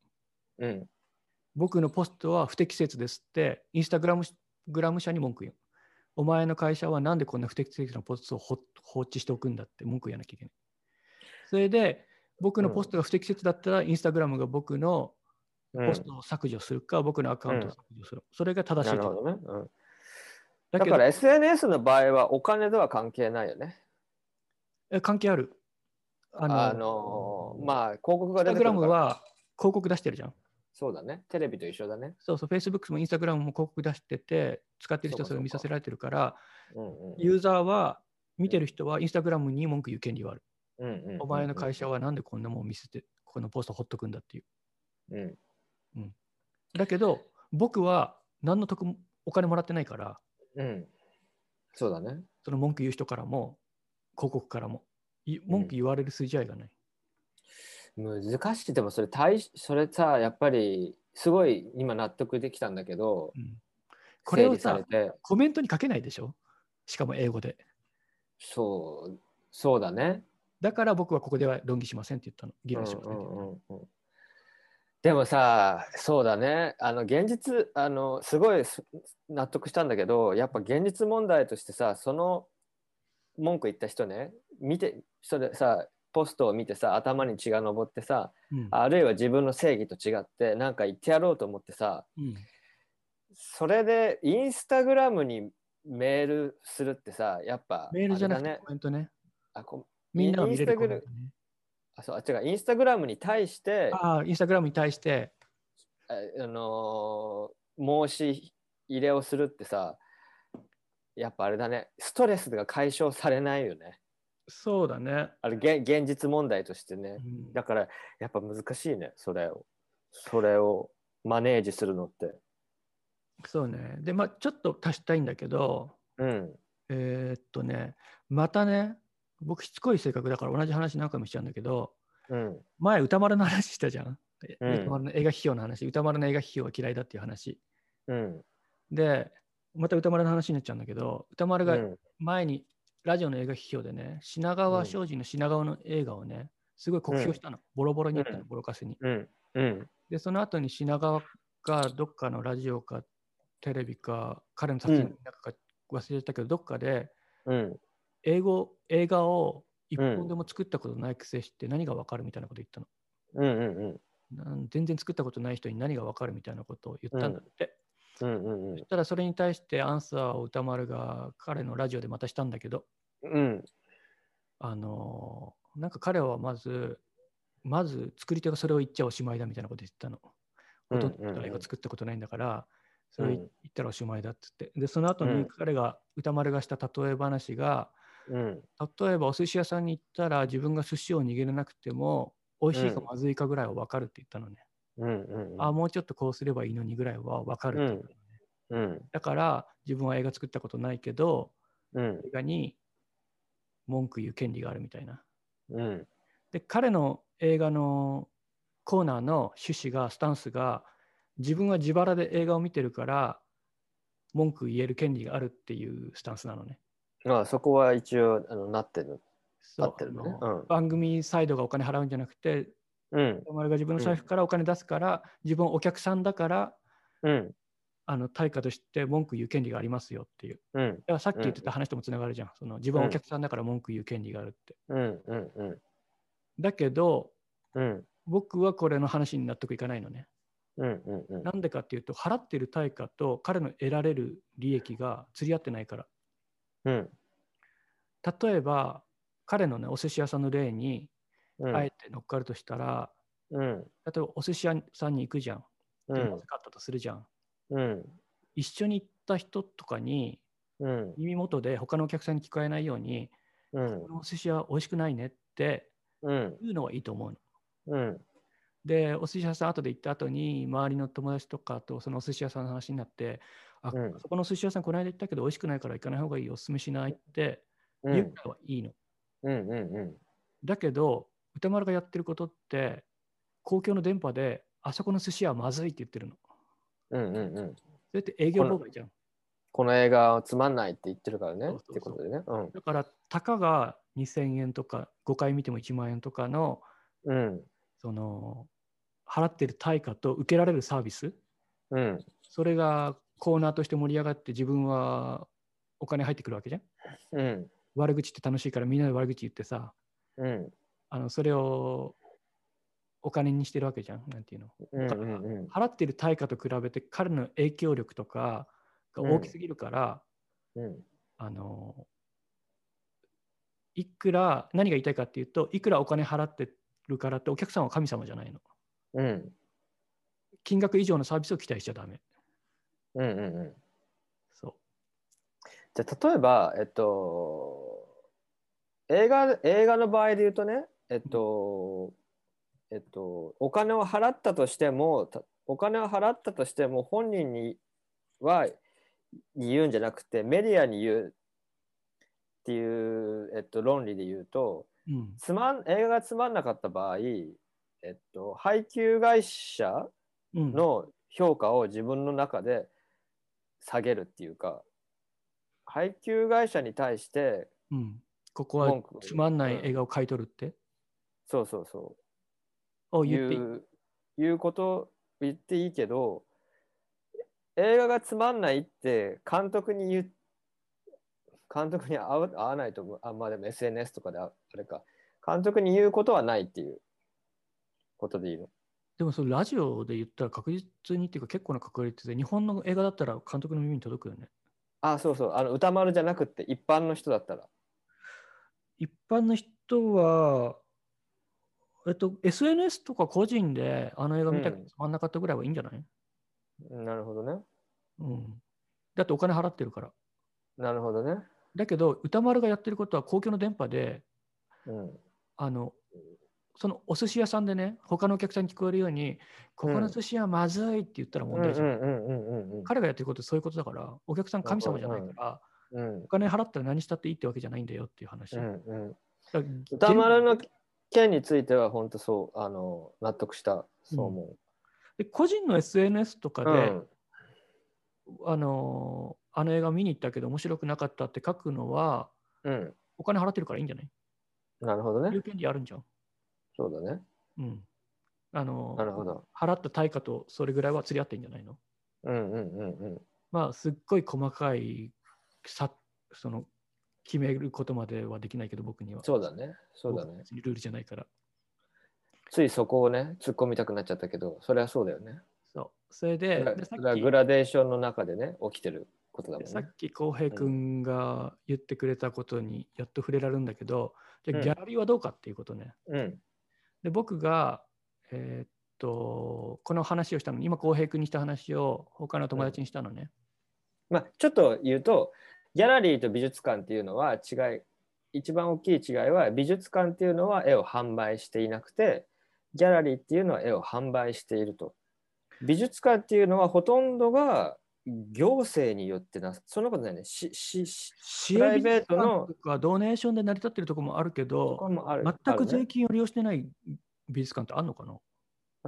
うん。僕のポストは不適切ですって、インスタグラムグラム社に文句言う。お前の会社はなんでこんな不適切なポストをほ放置しておくんだって文句言わなきゃいけない。それで、僕のポストが不適切だったら、インスタグラムが僕のうんポストを削除するか、僕のアカウントを削除する。それが正しいるほどね。うんだから SNS の場合はお金とは関係ないよね。え関係ある。ああのまあ広告インスタグラが出てくるからムは広告出してるじゃん。そうだね。テレビと一緒だね。そうそう、Facebook も Instagram も広告出してて、使ってる人はそれを見させられてるから、うんうんユーザーは、見てる人は Instagram に文句言う権利はある。うんうんうんお前の会社はなんでこんなもん見せて、このポストほっとくんだっていう。うんだけど、僕は何の得もお金もらってないから、うんそうだね。その文句言う人からも、広告からも、い文句言われる筋合いがない。難しい。でもそれ対それさ、やっぱりすごい今納得できたんだけど、うんこれをさコメントに書けないでしょ？しかも英語で。そう、そうだね。だから僕はここでは論議しませんって言ったの。議論しませんって言ったの。うんうんでもさ、そうだね。あの現実、あのすごいす納得したんだけど、やっぱ現実問題としてさ、その文句言った人ね、見て、それさ、ポストを見てさ頭に血が上ってさうん。あるいは自分の正義と違ってなんか言ってやろうと思ってさうん。それでインスタグラムにメールするってさやっぱメールじゃなくてコメントね。あこみんなが見れるコメントね。あそうあ違うインスタグラムに対してああ、インスタグラムに対して、ああのー申し入れをするってさやっぱあれだね。ストレスが解消されないよねそうだね。あれ現現実問題としてね。うん。だからやっぱ難しいね。それを。それをマネージするのって。そうね。で、まあ、ちょっと足したいんだけど、うん。えーっとね、またね、僕しつこい性格だから同じ話何回もしちゃうんだけど、うん。前、歌丸の話したじゃん。うん。歌丸の映画批評の話、歌丸の映画批評が嫌いだっていう話。うん。で、また歌丸の話になっちゃうんだけど、歌丸がうん。前にラジオの映画批評でね、品川庄司の品川の映画をね、すごい酷評したの。ボロボロに言ったの、うんボロカスに。で、その後に品川がどっかのラジオかテレビか、彼の作品の中か忘れたけど、どっかでうん英語、映画を一本でも作ったことないくせして何がわかるみたいなこと言ったの。全然作ったことない人に何がわかるみたいなことを言ったんだって。うんうんうんそしたらそれに対してアンサーを歌丸が彼のラジオでまたしたんだけど、うんあのーなんか彼はまず、まず作り手がそれを言っちゃおしまいだみたいなこと言ったの。ほとんど作ったことないんだから、それを言ったらおしまいだっつって。で、その後にうん彼が、歌丸がした例え話が、うん例えばお寿司屋さんに行ったら自分が寿司を握れなくても、美味しいかうんまずいかぐらいは分かるって言ったのね。うんうんあ、もうちょっとこうすればいいのにぐらいは分かるって言ったのねうん。だから自分は映画作ったことないけど、うん。映画に文句言う権利があるみたいな。うん。で、彼の映画のコーナーの趣旨が、スタンスが、自分は自腹で映画を見てるから、文句言える権利があるっていうスタンスなのね。まあそこは一応あのなってる。そう合ってるのね。うん。番組サイドがお金払うんじゃなくて、うんお前が自分の財布からお金出すから、自分はお客さんだから、うんあの対価として文句言う権利がありますよっていう。うんだからさっき言ってた話ともつながるじゃん。その自分はお客さんだから文句言う権利があるって。うんうんうんだけど、うん僕はこれの話に納得いかないのね。うんうんうんなんでかっていうと、払っている対価と彼の得られる利益が釣り合ってないから。うん例えば、彼のね、お寿司屋さんの例に、うんあえて乗っかるとしたら、うん。例えばお寿司屋さんに行くじゃん。うん。でまずかったとするじゃん。うん。一緒に行った人とかに、うん。耳元で他のお客さんに聞こえないように、うんこのお寿司屋美味しくないねってうん。言うのはいいと思うの。うん。で、お寿司屋さん後で行った後に、周りの友達とかとそのお寿司屋さんの話になって、あ、うん。そこのお寿司屋さんこの間行ったけど美味しくないから行かない方がいいよ、おすすめしないってうん。言うのはいいの。うんうん。うん。だけど、歌丸がやってることって、公共の電波で、あそこの寿司屋はまずいって言ってるの。うんうんうん。それって営業妨害じゃん。この映画はつまんないって言ってるからね。ってことでね。うん。だから、たかが2000円とか、5回見ても1万円とかの、うん。その、払ってる対価と受けられるサービス、うん。それがコーナーとして盛り上がって自分はお金入ってくるわけじゃん。うん。悪口って楽しいからみんなで悪口言ってさ、うんあのそれをお金にしてるわけじゃん。なんていうの。うんうん払ってる対価と比べて彼の影響力とかが大きすぎるから、うん。あのいくら何が言いたいかっていうといくらお金払ってるからってお客さんは神様じゃないの。うん。金額以上のサービスを期待しちゃダメ。うんうんうん。そじゃあ例えばえっと映画映画の場合で言うとねえっとえっとお金を払ったとしてもたお金を払ったとしても本人にはに言うんじゃなくてメディアに言うっていう、えっと、論理で言うとう、うん、つまん映画がつまんなかった場合、えっと、配給会社うん、の評価を自分の中で下げるっていうか配給会社に対してうん、ここはつまんない映画を買い取るって、そうそうそをう言っていい？いういうこと言っていいけど映画がつまんないって監督に言う監督に合わないとあまあでも SNS とかでああれか監督に言うことはないっていうことでいいのでもそれラジオで言ったら確実にっていうか結構な確率で日本の映画だったら監督の耳に届くよね。あ、そうそう。あの歌丸じゃなくて一般の人だったら。一般の人は、えっと、SNS とか個人であの映画見たけどつまんなかったぐらいはいいんじゃない、なるほどね。うん、だってお金払ってるから。なるほどね。だけど、歌丸がやってることは公共の電波で、うん。あの、そのお寿司屋さんでね、他のお客さんに聞こえるように、ここの寿司はまずいって言ったら問題じゃん。うんうんうんうんうん彼がやってることはそういうことだから、お客さん神様じゃないから、うんお金払ったら何したっていいってわけじゃないんだよっていう話。うんうん。歌丸の件については本当そう、あの、納得した。そう思で個人の SNS とかう。で、うんあのあの映画見に行ったけど面白くなかったって書くのは、うん。お金払ってるからいいんじゃない？なるほどね。有権利あるんじゃん。そうだね。うん。あのなるほど。払った対価とそれぐらいは釣り合ってんじゃないの？うんうんうんうん。まあ、すっごい細かいさその決めることまではできないけど、僕には。そうだね。そうだねルールじゃないから。ついそこをね、突っ込みたくなっちゃったけど、それはそうだよね。そう。それで、グラでさっきグラデーションの中でね、起きてることだもんねさっ。き浩平君が言ってくれたことにやっと触れられるんだけど、じゃあうんギャラリーはどうかっていうことね。うん。で、僕が、えーっと、この話をしたのに、今浩平君にした話を他の友達にしたのね。まあ、ちょっと言うと、ギャラリーと美術館っていうのは違い、一番大きい違いは、美術館っていうのは絵を販売していなくて、ギャラリーっていうのは絵を販売していると。美術館っていうのはほとんどが行政によってな、そんなことないね。ししし市プライベートのとかドネーションで成り立ってるところもあるけど、全く税金を利用してない美術館ってあるのかな？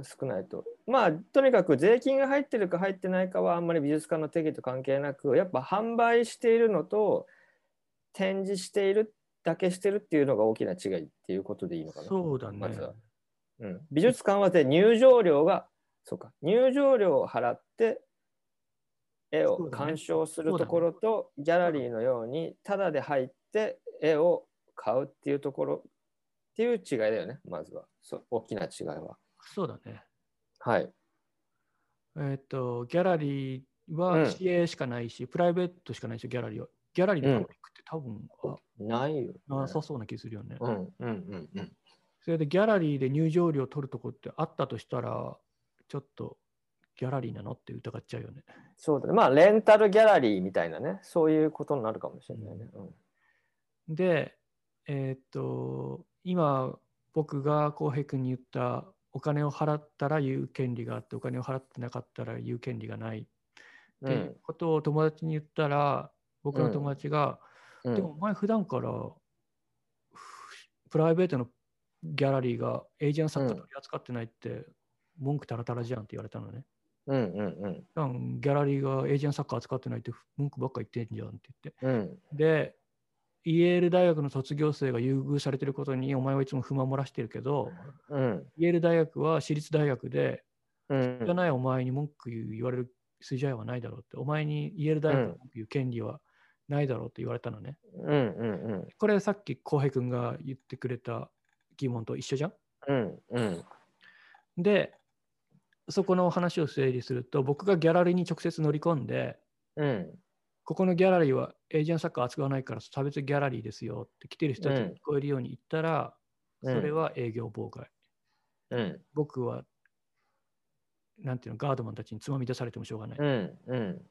少ないと。まあ、とにかく税金が入ってるか入ってないかはあんまり美術館の定義と関係なく、やっぱ販売しているのと展示しているだけしてるっていうのが大きな違いっていうことでいいのかな。そうだね。まずはうん、美術館はで入場料が、そうか、入場料を払って絵を鑑賞するところと、ギャラリーのようにタダで入って絵を買うっていうところっていう違いだよね、まずは。そう大きな違いは。そうだね。はい。えっ、と、ギャラリーうんは市営しかないし、プライベートしかないし、ギャラリーは。ギャラリーのパブリックって多分、ないよ、ね。あなさそうな気するよね。うんうんうんうん。それでギャラリーで入場料を取るとこってあったとしたら、ちょっとギャラリーなのって疑っちゃうよね。そうだね。まあ、レンタルギャラリーみたいなね、そういうことになるかもしれないね。うんで、えっ、と、今、僕が浩平君に言った、お金を払ったら言う権利があって、お金を払ってなかったら言う権利がない。っていうことを友達に言ったら、僕の友達が、うん。でもお前普段からふプライベートのギャラリーがエージェント作家取り扱ってないって文句タラタラじゃんって言われたのね。うんうんうん。うんギャラリーがエージェント作家扱ってないって文句ばっか言ってんじゃんって言って。うん。で、イェール大学の卒業生が優遇されてることにお前はいつも不満漏らしてるけど、うんイェール大学は私立大学で、うん。じゃないお前に文句言われる筋合いはないだろうって、お前にイェール大学の言う権利はないだろうって言われたのね。うんうんこれさっき浩平君が言ってくれた疑問と一緒じゃん。うんうん。で、そこの話を整理すると、僕がギャラリーに直接乗り込んで、うんここのギャラリーはエージェント作家扱わないから差別ギャラリーですよって来てる人たちに聞こえるように言ったら、うん。それは営業妨害。うん。僕は、なんていうの、ガードマンたちにつまみ出されてもしょうがない。うんうん。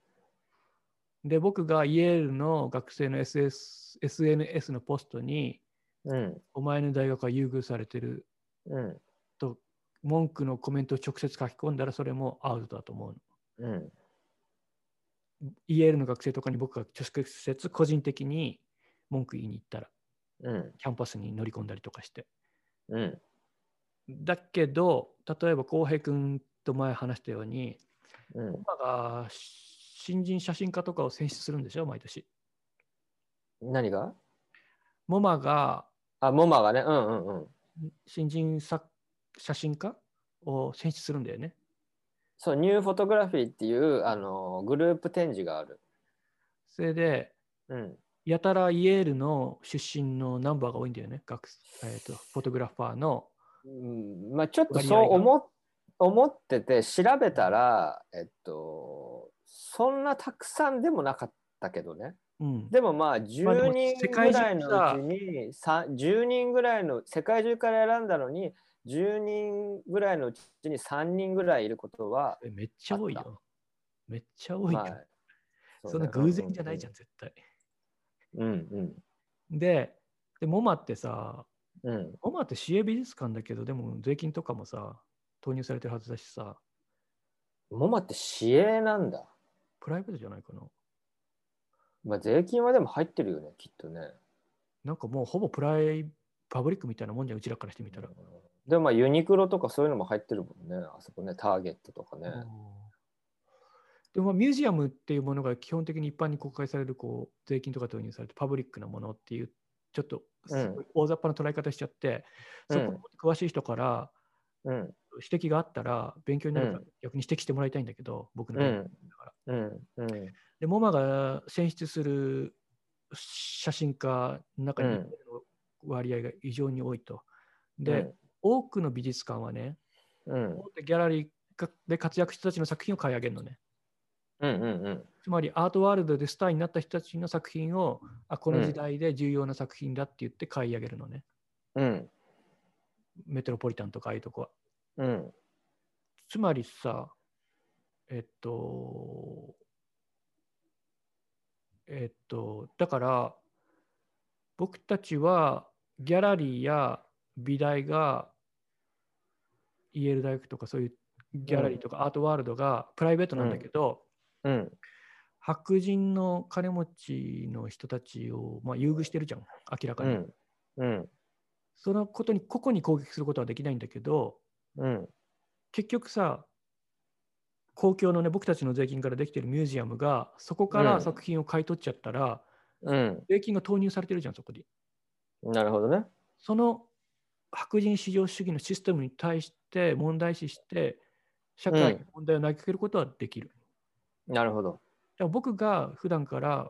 で、僕がイェールの学生の SS SNS のポストに、うん。お前の大学は優遇されてるうん。と、文句のコメントを直接書き込んだら、それもアウトだと思うの。うんイェールの学生とかに僕が直接個人的に文句言いに行ったら、うんキャンパスに乗り込んだりとかして。うんだけど、例えば浩平君と前話したように、うん今が新人写真家とかを選出するんでしょ、毎年。何が？モマがあモマがねうんうんうん新人作写真家を選出するんだよね。そうニューフォトグラフィーっていうあのグループ展示がある。それで、うん。やたらイエールの出身のナンバーが多いんだよね、学えーと、フォトグラファーの。うん。まあ、ちょっとそう思思ってて調べたら、えっと、そんなたくさんでもなかったけどね。うん、でもまあ10人ぐらいのうちに、10人ぐらいの世界中から選んだのに10人ぐらいのうちに3人ぐらいいることはめっちゃ多いよ。めっちゃ多いよ。まあ、そんな偶然じゃないじゃん、絶対。うんうん。で、でモマってさ、うん、モマって市営美術館だけど、でも税金とかもさ、投入されてるはずだしさ。モマって市営なんだ。プライベートじゃないかな。まあ、税金はでも入ってるよね、きっとね。なんかもうほぼプライパブリックみたいなもんじゃん、うちらからしてみたら。でもまあユニクロとかそういうのも入ってるもんね、あそこね、ターゲットとかね。でもミュージアムっていうものが基本的に一般に公開されるこう税金とか投入されてパブリックなものっていうちょっと大雑把な捉え方しちゃって、うん、そこ詳しい人から指摘があったら勉強になるから逆に指摘してもらいたいんだけど、僕の、うん、だから。うん。うん、で、モマが選出する写真家の中に割合が異常に多いと。で、多くの美術館はね、うん、ギャラリーで活躍した人たちの作品を買い上げるのね。うんうんうん、つまりアートワールドでスターになった人たちの作品をあこの時代で重要な作品だって言って買い上げるのね。うん、メトロポリタンとかああいうとこは。うん、つまりさ、えっと、えっと、だから僕たちはギャラリーや美大がイェール大学とかそういうギャラリーとかアートワールドがプライベートなんだけど、うん、白人の金持ちの人たちを、まあ、優遇してるじゃん明らかに、うん。うん、そのことに個々に攻撃することはできないんだけど、うん、結局さ公共のね僕たちの税金からできてるミュージアムがそこから作品を買い取っちゃったら、うん、税金が投入されてるじゃんそこに。なるほどね。その白人至上主義のシステムに対して問題視して社会に問題を投げかけることはできる。うん、なるほど。僕が普段から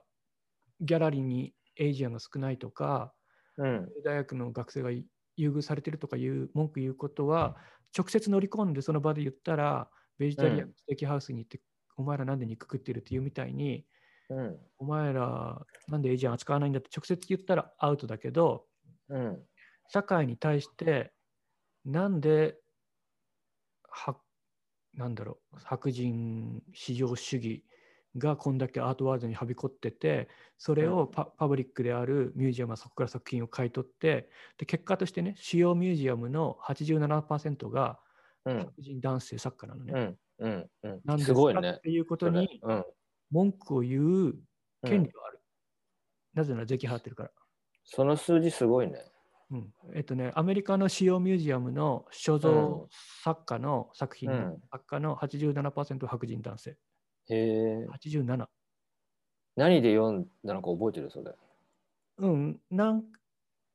ギャラリーにエイジアンが少ないとか、うん、大学の学生が優遇されてるとかいう文句言うことは、直接乗り込んでその場で言ったら、ベジタリアンステーキハウスに行って、お前らなんで肉食ってるっていうみたいに、うん、お前らなんでエイジアン扱わないんだって直接言ったらアウトだけど、うん、社会に対してなんではなんだろう白人至上主義がこんだけアートワールドにはびこっててそれをパ,、パブリックであるミュージアムはそこから作品を買い取ってで結果としてね主要ミュージアムの87%が白人男性作家なのね。うんうんうん、なんですごいね。っていうことに文句を言う権利はある。なぜなら税金払ってるから。その数字すごいね。うん、えっとね、アメリカの主要ミュージアムの所蔵作家の作品の、作家の87%白人男性。へえ。87。何で読んだのか覚えてるそれ。うん、なん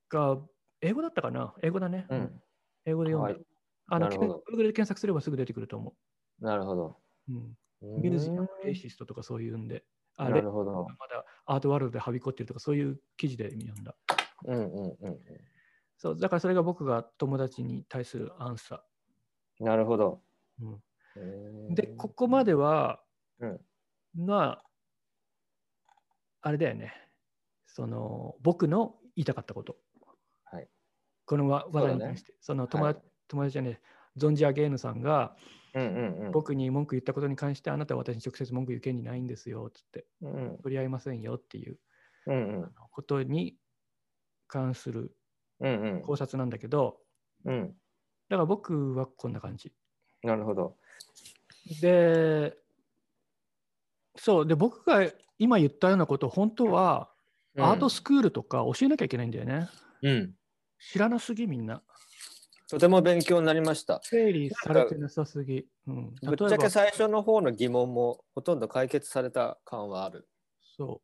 か、英語だったかな？英語だね。うん、英語で読んだ。はい、あの、Google で検索すればすぐ出てくると思う。なるほど。うん、ミュージアムレイシストとかそういうんで、あなるほどまだアートワールドではびこってるとかそういう記事で読んだ。うんうんうん。そう、だからそれが僕が友達に対するアンサー。なるほど。うん、で、ここまでは、うん、まあ、あれだよね。その、僕の言いたかったこと。はい。この話題に対して、そ、ね,、の友達、はい、友達じゃねゾンジアゲーヌさんが、うんうんうん、僕に文句言ったことに関してあなたは私に直接文句言う権利ないんですよっつって、うん、取り合いませんよっていう、うんうん、ことに関する考察なんだけど、うん、だから僕はこんな感じ。なるほど。で、そう、で、僕が今言ったようなこと、本当はアートスクールとか教えなきゃいけないんだよね。うん、知らなすぎ、みんな。とても勉強になりました。整理されてなさすぎ。うん、ぶっちゃけ最初の方の疑問もほとんど解決された感はある。そ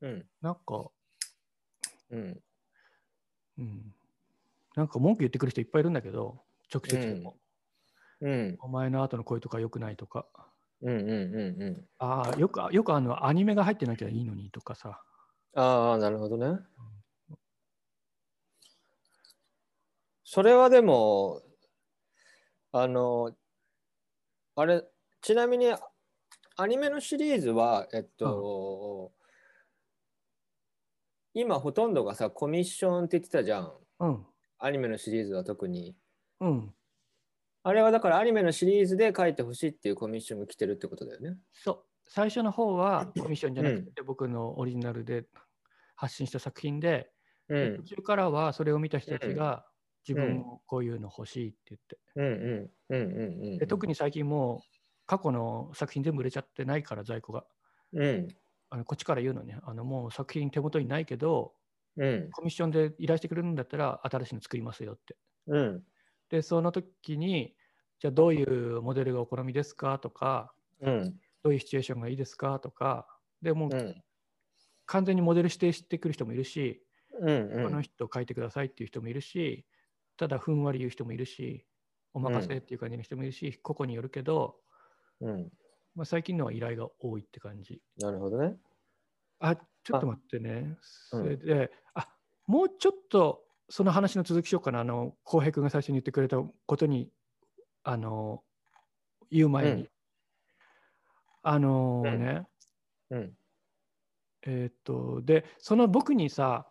う。うん。なんか、うん。うん。なんか文句言ってくる人いっぱいいるんだけど、直接でも。うん。お前の後の声とか良くないとか。うんうんうんうん。ああ、よく、よくあの、アニメが入ってなきゃいいのにとかさ。ああ、なるほどね。それはでも、あの、あれ、ちなみにアニメのシリーズは、えっと、今ほとんどがさ、コミッションって言ってたじゃん。うん。アニメのシリーズは特に。うん。あれはだからアニメのシリーズで書いてほしいっていうコミッションが来てるってことだよね。そう。最初の方はコミッションじゃなくて、僕のオリジナルで発信した作品で、うんで途。中からはそれを見た人たちが自分もこういうの欲しいって言って。うんうんうんうんうん。で特に最近もう過去の作品全部売れちゃってないから在庫が。うん。あのこっちから言うのねあのもう作品手元にないけどうん。コミッションで依頼してくれるんだったら新しいの作りますよって。うん。でその時にじゃあどういうモデルがお好みですか？とかうん。どういうシチュエーションがいいですか？とかでもううん。完全にモデル指定してくる人もいるし、うん。この人書いてくださいっていう人もいるし、ただふんわり言う人もいるし、お任せっていう感じの人もいるし、個々によるけど、うん。まあ、最近のは依頼が多いって感じ。なるほどね。あ、ちょっと待ってね。うんそれで、あもうちょっとその話の続きしようかな。あの、浩平君が最初に言ってくれたことに、あの、言う前に。うんあのね、うん。えーっと、で、その僕にさ、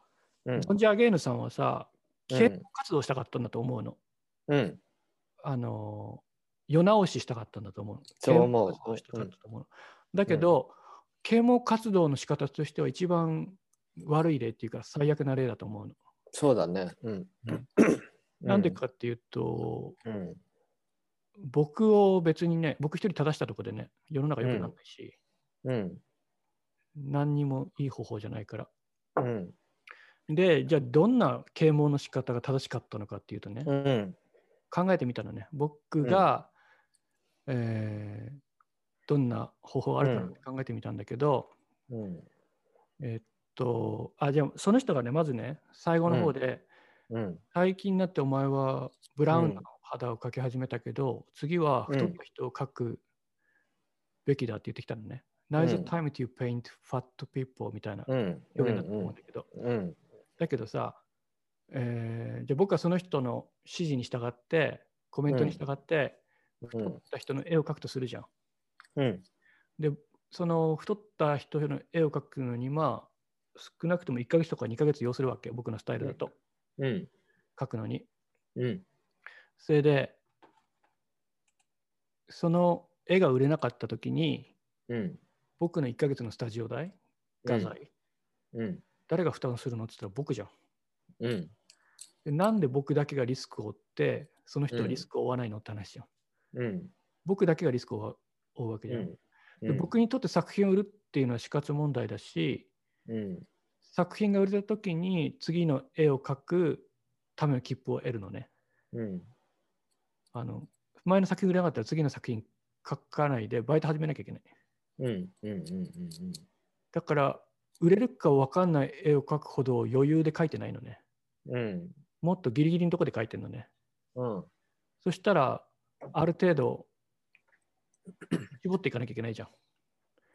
うんジョンジ・アゲーヌさんはさ、うん啓蒙活動したかったんだと思うの。うん。あの、世直ししたかったんだと思う。そう思う。だけど、啓蒙活動の仕方としては一番悪い例っていうか最悪な例だと思うの。そうだね。うん。なんでかっていうと、うん。僕を別にね、僕一人正したところでね、世の中良くならないし、うん。何にもいい方法じゃないから。うん。で、じゃあどんな啓蒙の仕方が正しかったのかっていうとね、うん。考えてみたのね。僕が、えーどんな方法があるかなって考えてみたんだけど、うん。えっと、あ、じゃあその人がね、まずね、最後の方で、うん。最近になってお前はブラウンうんの肌を描き始めたけど、次は太った人を描くべきだって言ってきたのね。Now is the うん time to paint fat people みたいなうん。表現だと思うんだけど、うん。だけどさ、えーじゃあ僕はその人の指示に従って、コメントに従って、太った人の絵を描くとするじゃん。うん。で、その太った人の絵を描くのに、まあ、少なくとも1ヶ月とか2ヶ月要するわけ、僕のスタイルだと、うん。描くのに。うん。それで、その絵が売れなかった時に、うん。僕の1ヶ月のスタジオ代、画材、うん。誰が負担するのって言ったら僕じゃん。うん。でなんで僕だけがリスクを負って、その人はリスクを負わないのって話じゃん。うん。僕だけがリスクを負うわけじゃん。で僕にとって作品を売るっていうのは死活問題だし、うん。作品が売れた時に次の絵を描くための切符を得るのね。うん。あの前の作品売れなかったら次の作品書かないでバイト始めなきゃいけない。うん。うん。うん。だから売れるか分かんない絵を描くほど余裕で描いてないのね。うん。もっとギリギリのとこで描いてるのね。うん。そしたらある程度 絞っていかなきゃいけないじゃん。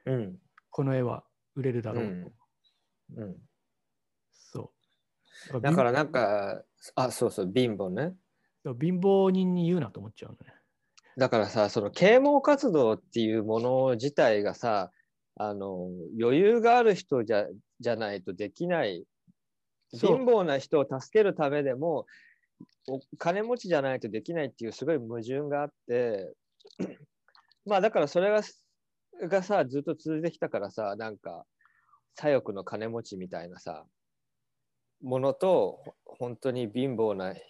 うん。この絵は売れるだろうと。うんうん。そう。だからなんか、あ、そうそう、貧乏ね。貧貧乏人に言うなと思っちゃうのね。だからさ、その啓蒙活動っていうもの自体がさ、あの余裕がある人じゃじゃないとできない。貧乏な人を助けるためでも、お金持ちじゃないとできないっていうすごい矛盾があって、まあだからそれががさ、ずっと続いてきたからさ、なんか、左翼の金持ちみたいなさ、ものと、ほ本当に貧乏なひ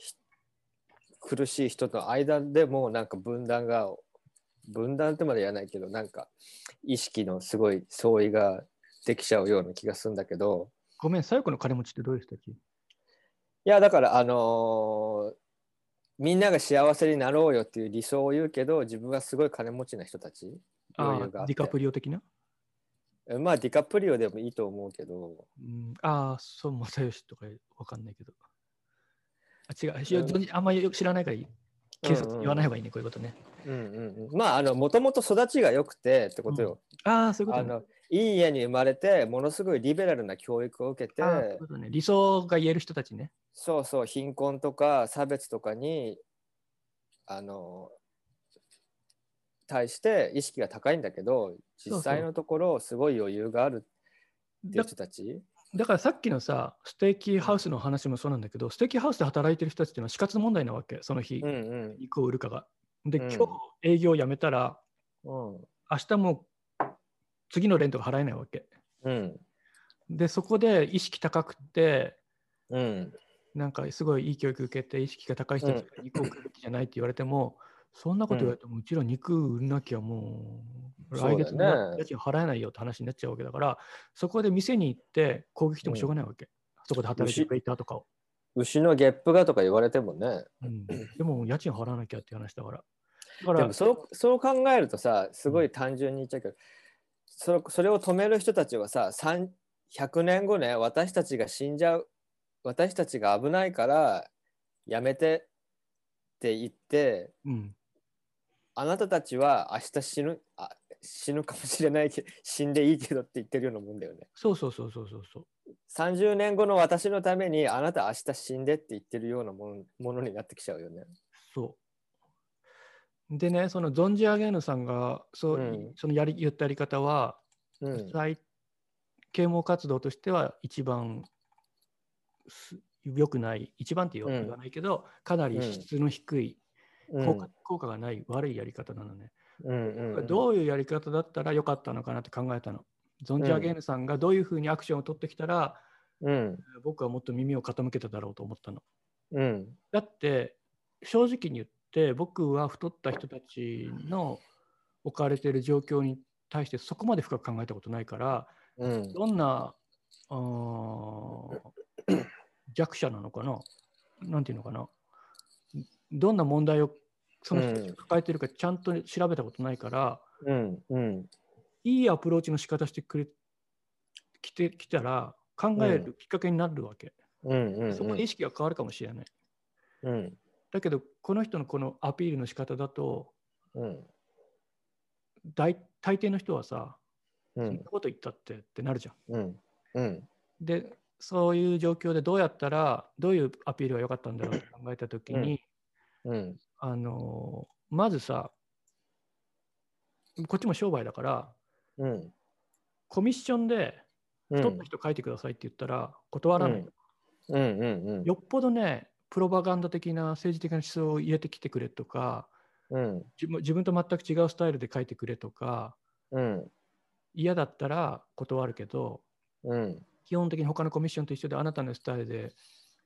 苦しい人との間でもなんか分断が分断ってまで言わないけどなんか意識のすごい相違ができちゃうような気がするんだけど。ごめん、左翼の金持ちってどういう人たちいやだからあのーみんなが幸せになろうよっていう理想を言うけど自分はすごい金持ちな人たち。ああディカプリオ的な、まあディカプリオでもいいと思うけど。うん、ああ、そう、正義とかわかんないけど。あ違う。しうん。あんまりよく知らないからいい。警察に言わない方がいいね、こういうことね。うんうんうん。まああのもともと育ちが良くてってことよ、ああ、そういうことね。いい家に生まれて、ものすごいリベラルな教育を受けて、ね、理想が言える人たちね。そうそう、貧困とか差別とかに、あの、対して意識が高いんだけど、実際のところ、すごい余裕があるっていうだ人たち。だからさっきのさ、ステーキハウスの話もそうなんだけど、ステーキハウスで働いてる人たちっていうのは死活問題なわけ、その日、うんうん。肉を売るかが。で、うん今日営業やめたら、うん。明日も次のレントが払えないわけ。うん。で、そこで意識高くて、うん。なんかすごいいい教育受けて、意識が高い人たちが肉を食うべきじゃないって言われても、そんなこと言われても、うちら肉売んなきゃもう、来月の家賃払えないよって話になっちゃうわけだから、そこで店に行って攻撃してもしょうがないわけ。そこで働いてるウェイターとかを。牛のゲップがとか言われてもね。うん、でも家賃払わなきゃって話だから。だからでもそうそう考えるとさ、すごい単純に言っちゃうけど、それそれを止める人たちはさ、3 100年後ね、私たちが死んじゃう、私たちが危ないからやめてって言って、うん、あなたたちは明日死ぬあ死ぬかもしれないけど、死んでいいけどって言ってるようなもんだよね。そうそうそうそうそうそう。30年後の私のためにあなた明日死んでって言ってるようなものものになってきちゃうよね。そう。でね、そのゾンジ・アゲーヌさんがそう、うんそのやり言ったやり方は、うん。最啓蒙活動としては一番す良くない、一番って言わないけど、かなり質の低い、うん効果効果がない悪いやり方なのね。うんうんうんどういうやり方だったら良かったのかなって考えたの。ゾンジ・アゲーヌさんがどういうふうにアクションを取ってきたら、うん僕はもっと耳を傾けただろうと思ったの。うんだって正直に言って僕は太った人たちの置かれている状況に対してそこまで深く考えたことないからうん。どんな弱者なのかななんていうのかなどんな問題をその人たちが抱えているかちゃんと調べたことないから、うん。うん。いいアプローチの仕方してくれきてきたら考えるきっかけになるわけ、うん。うん。そこで意識が変わるかもしれない。うんだけどこの人のこのアピールの仕方だとうん。大大抵の人はさ、うん。そんなこと言ったってってなるじゃん。うん。うん。で、そういう状況でどうやったら、どういうアピールが良かったんだろうって考えたときに、うん。あのまずさ、こっちも商売だから、うん。コミッションでうん。太った人書いてくださいって言ったら断らない。うん。うん。うん。よっぽどね、プロパガンダ的な政治的な思想を入れてきてくれとか、うん。自分自分と全く違うスタイルで書いてくれとか、うん。嫌だったら断るけど、うん。基本的に他のコミッションと一緒であなたのスタイルで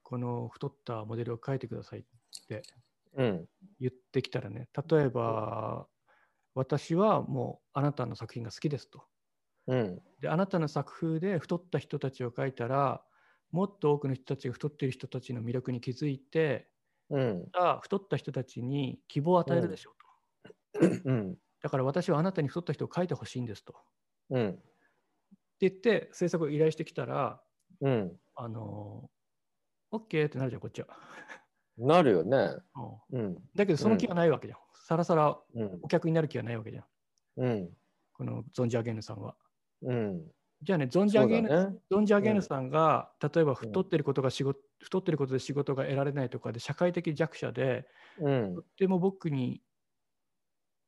この太ったモデルを書いてくださいってうん。言ってきたらね例えば私はもうあなたの作品が好きですと。うん。であなたの作風で太った人たちを描いたらもっと多くの人たちが太っている人たちの魅力に気づいてうん。あ太った人たちに希望を与えるでしょうと、うん。だから私はあなたに太った人を描いてほしいんですと。うん。って言って制作を依頼してきたらうん。あの OK ってなるじゃんこっちは、なるよね。うん。うん。だけどその気はないわけじゃん。さらさらうん。お客になる気はないわけじゃん。うん。このゾンジ・アゲーヌさんは。うんじゃあね、ゾンジ・アゲーヌ、そうだねゾンジアゲーヌさんが、例えば太ってることが仕事、太ってることで仕事が得られないとかで社会的弱者で、うんとっても僕に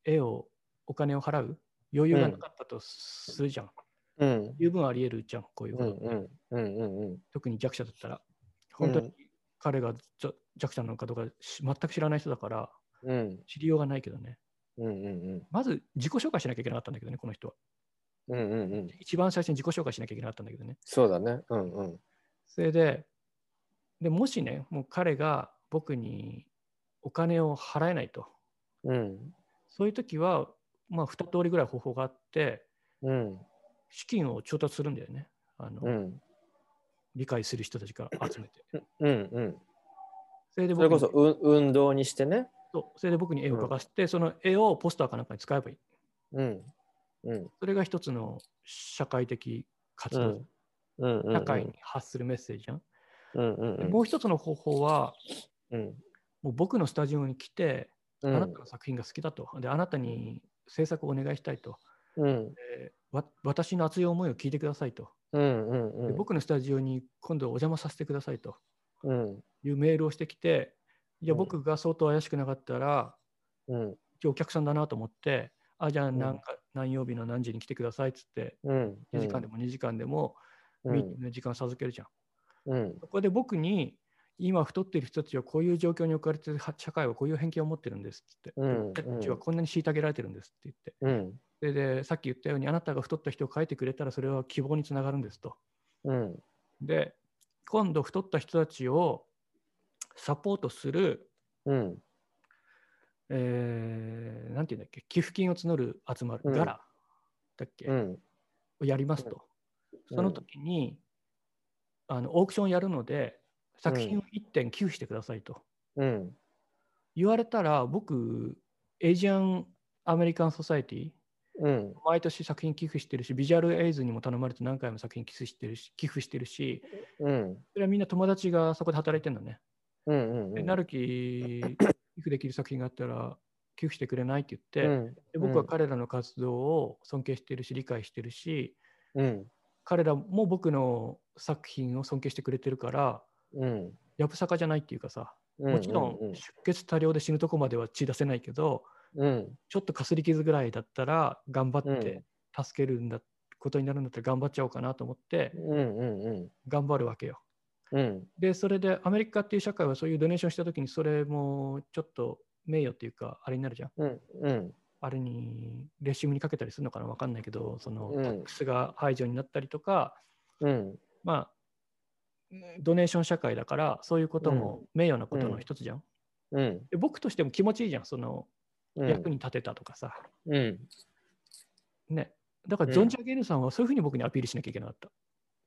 絵を、お金を払う余裕がなかったとするじゃん。うん十分あり得るじゃん、こういううこと。んうんうんうん特に弱者だったら。本当に彼が弱者なのかどうかし全く知らない人だから、うん知りようがないけどね。うんうんまず自己紹介しなきゃいけなかったんだけどね、この人は。うんうんうん。うん一番最初に自己紹介しなきゃいけなかったんだけどね。そうだね。うんうん。それで、でもしね、もう彼が僕にお金を払えないと、うん。そういう時は、まあ、2通りぐらい方法があって、うん。資金を調達するんだよね。あのうん。理解する人たちから集めて。うんうんそれでそれこそう運動にしてね。そう。それで僕に絵を描かせて、その絵をポスターかなんかに使えばいい。うんうん。それが一つの社会的活動、うん。うん。うん。社会に発するメッセージじゃん。うん。うん。うん。でもう一つの方法は、うん。もう僕のスタジオに来て、うん。あなたの作品が好きだと。で、あなたに制作をお願いしたいと。うん。私の熱い思いを聞いてくださいと、うん。うん。うん。で僕のスタジオに今度お邪魔させてくださいと。うん。いうメールをしてきて、いや、うん。僕が相当怪しくなかったら、うん。一応お客さんだなと思って、あ、じゃあん何か、何曜日の何時に来てくださいっつって、うん。1時間でも2時間でも、うんミーティングの時間を授けるじゃん。うんそこで僕に、今太っている人たちはこういう状況に置かれている社会はこういう偏見を持ってるんですってって、僕たちはこんなに虐げられてるんですって言って、うんででさっき言ったように、あなたが太った人を書いてくれたらそれは希望につながるんですと。うんで、今度太った人たちをサポートする、うんえーなんていうんだっけ、寄付金を募る集まる、うん。ガラ。だっけ、うん。をやりますと。うん。その時に、あのオークションをやるので、作品を1点寄付してくださいと。うん。言われたら、僕、エイジアン・アメリカン・ソサエティ、うん。毎年作品寄付してるし、ビジュアルエイズにも頼まれて何回も作品寄付してるし、寄付してるし、うん。それはみんな友達がそこで働いてるのね。うんでなるき、寄付できる作品があったら、寄付してくれないって言って、うん。で僕は彼らの活動を尊敬してるし、理解してるし、うん。彼らも僕の作品を尊敬してくれてるから、うん。やぶさかじゃないっていうかさ、うん。もちろうん。ん。出血多量で死ぬとこまでは血出せないけど、うん。ちょっとかすり傷ぐらいだったら頑張っうん。て助けるんだ、ことになるんだったら頑張っちゃおうかなと思って頑張るわけよ。うん。で、それでアメリカっていう社会はそういうドネーションしたときにそれもちょっと名誉っていうかあれになるじゃん。うんうん。あれにレシームにかけたりするのかなわかんないけど、そのうん。タックスが排除になったりとか、うん。まあ、ドネーション社会だからそういうことも名誉なことの一つじゃん。うん。で僕としても気持ちいいじゃん、そのうん。役に立てたとかさ。うん。ね。だから、ャゲーヌさんはそういうふうに僕にアピールしなきゃいけなかった。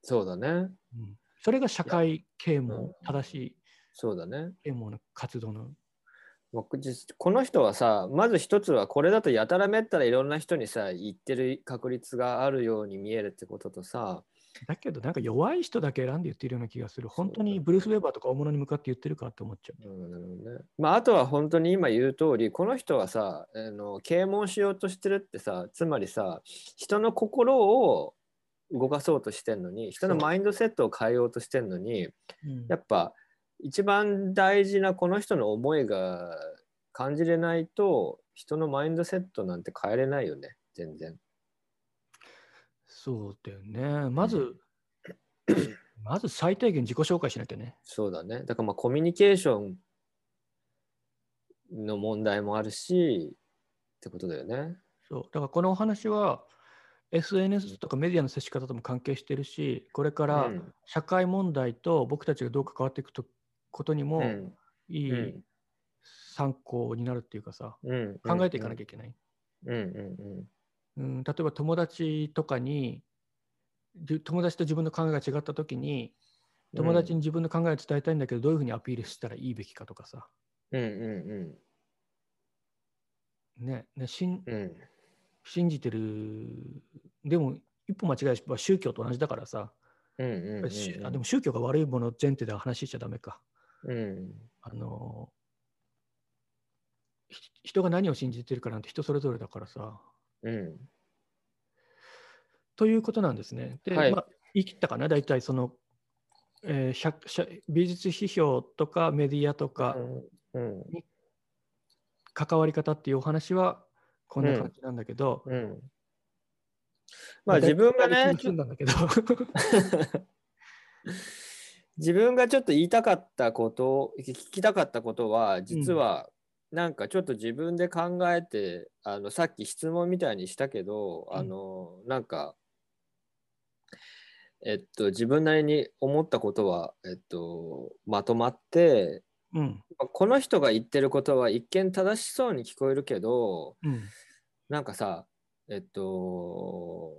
そうだね。うんそれが社会啓蒙、うん正しいそうだね啓蒙の活動の。この人はさまず一つはこれだとやたらめったらいろんな人にさ言ってる確率があるように見えるってこととさだけど、なんか弱い人だけ選んで言ってるような気がする。本当にブルース・ウェーバーとか大物に向かって言ってるかって思っちゃう。うんなるほどねまあ、あとは本当に今言う通りこの人はさあの啓蒙しようとしてるってさつまりさ人の心を動かそうとしてんのに人のマインドセットを変えようとしてんのにうんやっぱ一番大事なこの人の思いが感じれないと人のマインドセットなんて変えれないよね全然。そうだよね。まず、まず最低限自己紹介しなきゃね。そうだね。だからまあコミュニケーションの問題もあるしってことだよね。そうだからこのお話は SNS とかメディアの接し方とも関係してるし、これからうん。社会問題と僕たちがどう関わっていくとことにもうん。いいうん。参考になるっていうかさ、うん。考えていかなきゃいけない。うん。うん。うん、例えば友達とかに、じ友達と自分の考えが違ったときに、友達に自分の考えを伝えたいんだけど、どういうふうにアピールしたらいいべきかとかさ、うん。うん。ね。ね信うんうん信じてる、でも一歩間違えば宗教と同じだからさ、うんうんうんしあでも宗教が悪いもの前提で話しちゃダメか。うん。あのひ人が何を信じてるかなんて人それぞれだからさ。うん。ということなんですね。で、はい。まあ、言い切ったかな、大体その、えーしゃしゃ美術批評とかメディアとかうん。関わり方っていうお話はこんな感じなんだけど、うん。まあ自分がね 自分がちょっと言いたかったこと聞きたかったことは実はなんかちょっと自分で考えて、あのさっき質問みたいにしたけど、うん。あのなんかえっと自分なりに思ったことはえっとまとまってうん。この人が言ってることは一見正しそうに聞こえるけどうん。なんかさえっと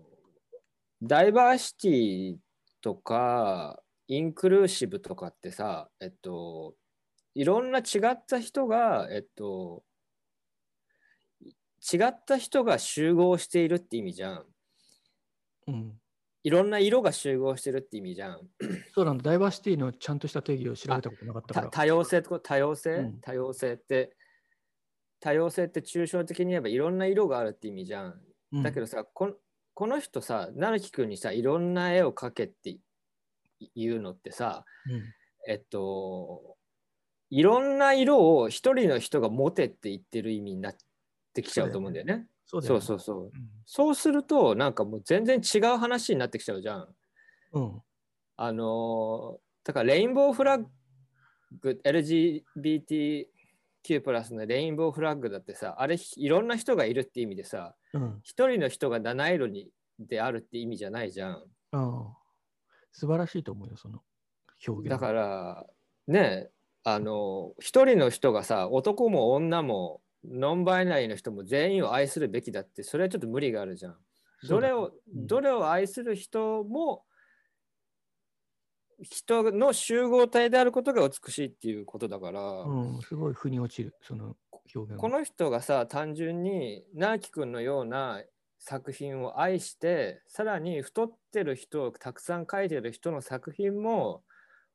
ダイバーシティとかインクルーシブとかってさえっといろんな違った人がえっと違った人が集合しているって意味じゃん。うん、いろんな色が集合してるって意味じゃん。そうなんだ、ダイバーシティのちゃんとした定義を調べたことなかったから。た多様性と？多様性、うん。多様性って？多様性って抽象的に言えばいろんな色があるって意味じゃん。うん。だけどさ、こんこの人さ成木君にさいろんな絵を描けって言うのってさ、うん。えっといろんな色を一人の人が持てって言ってる意味になってきちゃうと思うんだよね。そうそうそうそう。うんそうするとなんかもう全然違う話になってきちゃうじゃん。うんあのーだからレインボーフラッグ LGBTQ プラスのレインボーフラッグだってさあれいろんな人がいるって意味でさうん一人の人が七色にであるって意味じゃないじゃん。うん素晴らしいと思うよ、その表現。だからねあの一人の人がさ男も女もノンバイナリーの人も全員を愛するべきだってそれはちょっと無理があるじゃん。どれを、うん。どれを愛する人も人の集合体であることが美しいっていうことだから、うん、すごい腑に落ちる、その表現この人がさ単純に直樹くんのような作品を愛してさらに太ってる人をたくさん描いてる人の作品も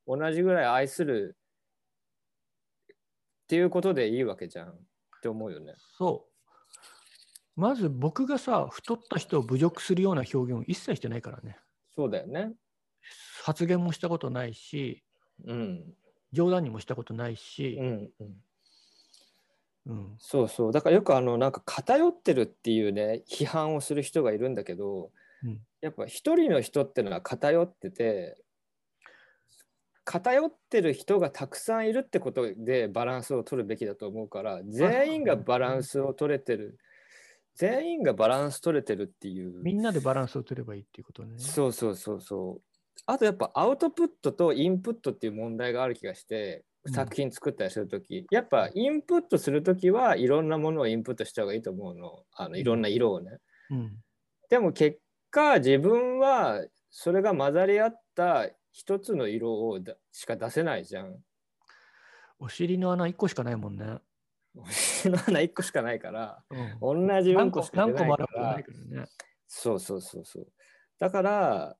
同じぐらい愛するっていうことでいいわけじゃんって思うよね。そう。まず僕がさ、太った人を侮辱するような表現を一切してないからね。そうだよね。発言もしたことないし、うん。冗談にもしたことないしう、ん、うん。うんそうそう。だからよくあのなんか偏ってるっていうね批判をする人がいるんだけど、うんやっぱ一人の人ってのは偏ってて偏ってる人がたくさんいるってことでバランスを取るべきだと思うから全員がバランスを取れてる。全員がバランス取れてるっていう。みんなでバランスを取ればいいっていうことね。そうそうそうそう。あとやっぱアウトプットとインプットっていう問題がある気がしてうん。作品作ったりするとき、やっぱインプットするときはいろんなものをインプットした方がいいと思うの。あのいろんな色をね、うん。でも結果自分はそれが混ざり合った一つの色をだしか出せないじゃん。お尻の穴1個しかないもんね。星の穴1個しかないからうん。同じうんこ何個しか出ないか何個もあるわけならいからね。そうそうそうそう。だから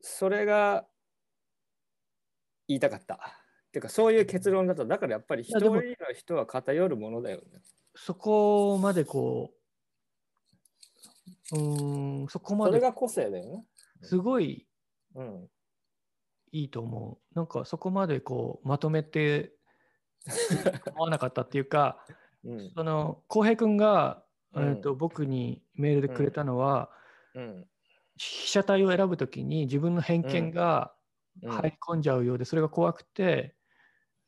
それが言いたかった。っていうかそういう結論だとだからやっぱり一人の人は偏るものだよね。そこまでこう、うーん、そこまでそれが個性だよね。すごいうんいいと思う。なんかそこまでこうまとめて 思わなかったっていうか、うん。その浩平君が、うん。えー、と僕にメールでくれたのは、うん。被写体を選ぶときに自分の偏見がうん。入り込んじゃうようで、それが怖くて、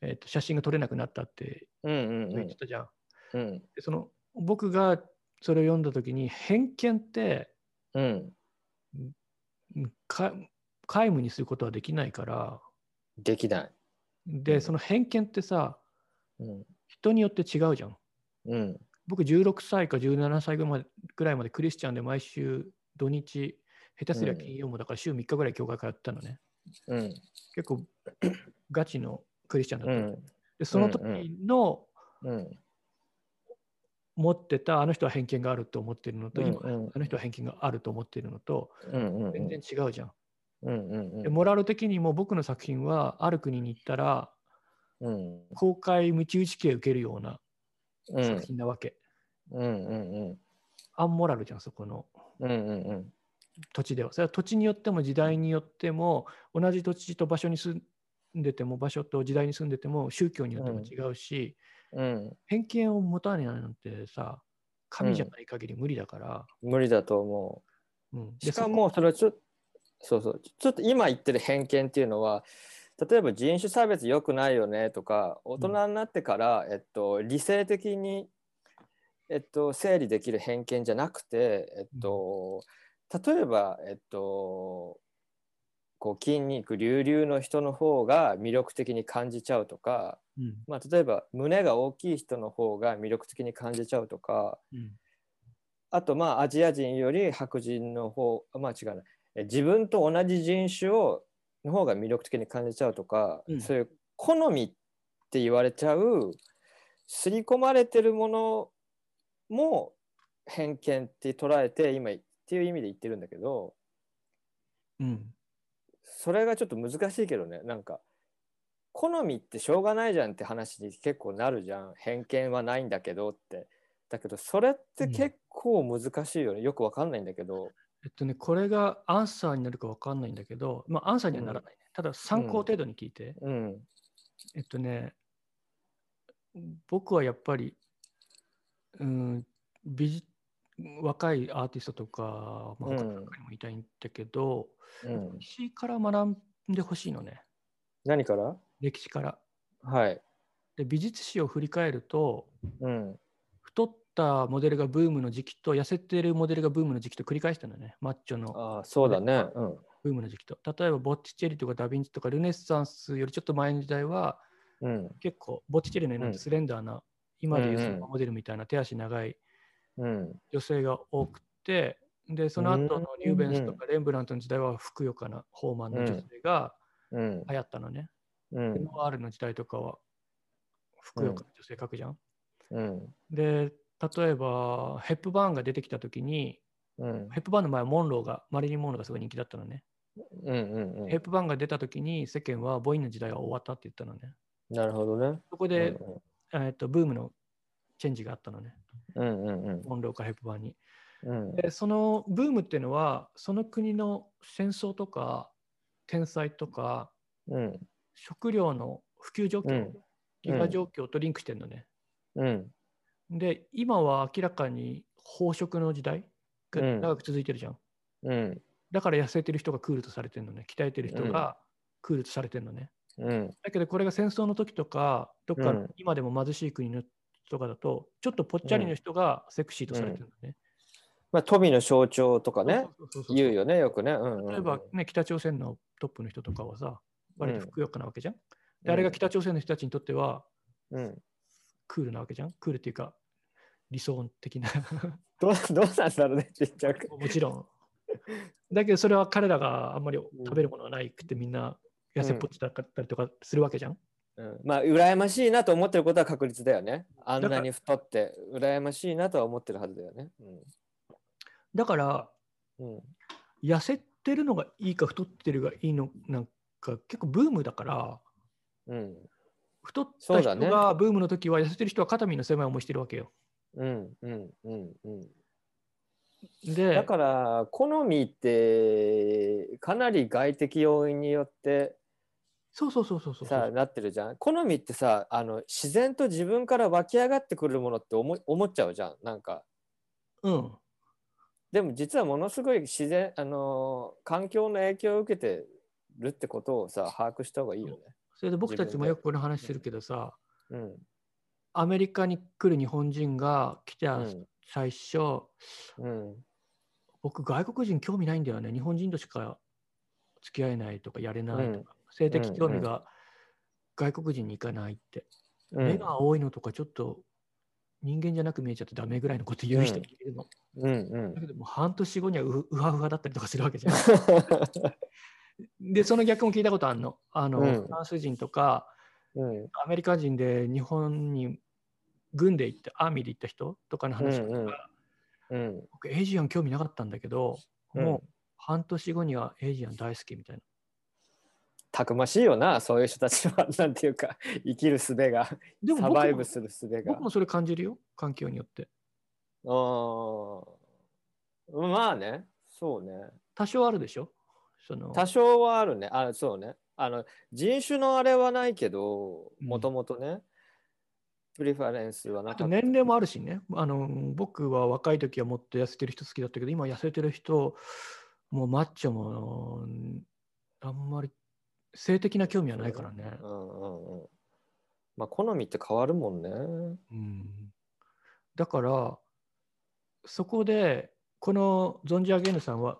えー、と写真が撮れなくなったってうんうん。言ってたじゃん。うん。でその僕がそれを読んだときに偏見ってうん。うんか皆無にすることはできないからできない。でその偏見ってさうん。人によって違うじゃん。うん。僕16歳か17歳ぐらいまでクリスチャンで毎週土日下手すりゃ金曜もだから週3日ぐらい教会通ってたのね。うん。結構ガチのクリスチャンだったの、うん。でその時のうん。持ってたあの人は偏見があると思っているのと、今うん。うんあの人は偏見があると思っているのとうん。うん。全然違うじゃん。うんうんでモラル的にも僕の作品はある国に行ったらうん。公開無知打ち刑受けるようなうん。作品なわけ。うんうんアンモラルじゃん、そこの。うんうんうん。土地では。それは土地によっても時代によっても同じ土地と場所に住んでても場所と時代に住んでても宗教によっても違うし、うん。偏見を持たないなんてさ神じゃない限り無理だから。無理だと思う。ん。う。でしかもそれはちょっとそうそう。ちょっと今言ってる偏見っていうのは例えば人種差別良くないよねとか大人になってから、えっと、理性的に、えっと、整理できる偏見じゃなくて、えっと、例えば、えっと、こう筋肉隆々の人の方が魅力的に感じちゃうとか、うん。まあ、例えば胸が大きい人の方が魅力的に感じちゃうとかうん。あとまあアジア人より白人の方まあ違うな。え自分と同じ人種をの方が魅力的に感じちゃうとか、うん。そういう好みって言われちゃう刷り込まれてるものも偏見って捉えて今っていう意味で言ってるんだけどうん。それがちょっと難しいけどね。なんか好みってしょうがないじゃんって話に結構なるじゃん。偏見はないんだけどって。だけどそれって結構難しいよね、よくわかんないんだけどえっとね、これがアンサーになるか分かんないんだけど、まあ、アンサーにはならないね。ただ、参考程度に聞いて。うん。えっとね、僕はやっぱり、うん、美術若いアーティストとか、まあ、うん他にも言いたいんだけど、うん。歴史から学んでほしいのね、何から？歴史から。はい。で美術史を振り返ると、うん。太ったモデルがブームの時期と痩せてるモデルがブームの時期と繰り返してるのね、マッチョのああ、そうだね。うん。ブームの時期と。例えばボッティチェリとかダ・ヴィンチとかルネサンスよりちょっと前の時代はうん。結構ボッティチェリのよううなんスレンダーな、今でいうそうんうんのモデルみたいな手足長いうん。女性が多くて、で、その後のうんリューベンスとかレンブラントの時代はふくよかなホーマンの女性がうん。流行ったのね。うんレ。ノワールの時代とかはふくよかな女性描くじゃん。うん。で、例えばヘップバーンが出てきた時に、うん。ヘップバーンの前はモンローが、マリリン・モンローがすごい人気だったのね。うん。うん。ヘップバーンが出た時に世間はボインの時代は終わったって言ったのね。なるほどね。そこで、えー、とブームのチェンジがあったのね。うん。うん。うん。モンローからヘップバーンに。うん。でそのブームっていうのはその国の戦争とか天災とかうん。食料の普及状況、うん飢餓状況とリンクしてるのね。うん。で今は明らかに飽食の時代がうん長く続いてるじゃん。うん。だから痩せてる人がクールとされてるのね。鍛えてる人がクールとされてるのね。うん。だけどこれが戦争の時とかどっかうん今でも貧しい国のとかだとちょっとぽっちゃりの人がセクシーとされてるのね。まあ、富の象徴とかね、言うよね、よくね。うんうんうん例えば、ね、北朝鮮のトップの人とかはさ、割とうんふくよかなわけじゃん。で、あれが北朝鮮の人たちにとっては、うん。クールなわけじゃん。クールっていうか、理想的な。どうどうなんだろうね、ちっちゃく。もちろん。だけど、それは彼らがあんまり食べるものがないくて、みんな痩せっぽっちだったりとかするわけじゃん。うん、まあ、羨ましいなと思ってることは確率だよね。あんなに太って、羨ましいなとは思ってるはずだよね。だから、うん。うん痩せてるのがいいか太ってるがいいのなんか結構ブームだから、うん。太った人がブームの時は痩せてる人は肩身の狭い思いしてるわけよ。うん。うん。うん。うん。で、だから、好みって、かなり外的要因によってそうそうそうそうそうさ、なってるじゃん。好みってさ、あの自然と自分から湧き上がってくるものって思い思っちゃうじゃん。なんか。うん。でも実はものすごい自然、あのー環境の影響を受けてるってことをさ、把握した方がいいよね。それで僕たちもよくこの話してるけどさ、うん。アメリカに来る日本人が来たうん最初、うん。僕外国人興味ないんだよね。日本人としか付き合えないとかやれないとか、うん性的興味が外国人に行かないって、うん目が青いのとかちょっと人間じゃなく見えちゃってダメぐらいのこと言う人もいるの。うんうんだけどもう半年後にはううわうわだったりとかするわけじゃん。で、その逆も聞いたことあるの。あの、うんフランス人とか、うんアメリカ人で日本に軍で行って、アーミーで行った人とかの話とか、うんうんうん僕、エイジアン興味なかったんだけど、うんもう半年後にはエイジアン大好きみたいな。たくましいよな、そういう人たちは。なんていうか、生きる術が、でもサバイブする術が僕。もそれ感じるよ、環境によって。あーまあね、そうね。多少あるでしょ？その多少はあるね。あそうね。あの人種のあれはないけど、うんもともとね、プリファレンスはなあか年齢もあるしねあの。僕は若い時はもっと痩せてる人好きだったけど、今痩せてる人、もうマッチョもあんまり性的な興味はないからね。うんうんうん。まあ、好みって変わるもんね。うん、だから、そこで、このゾンジャーゲーヌさんは、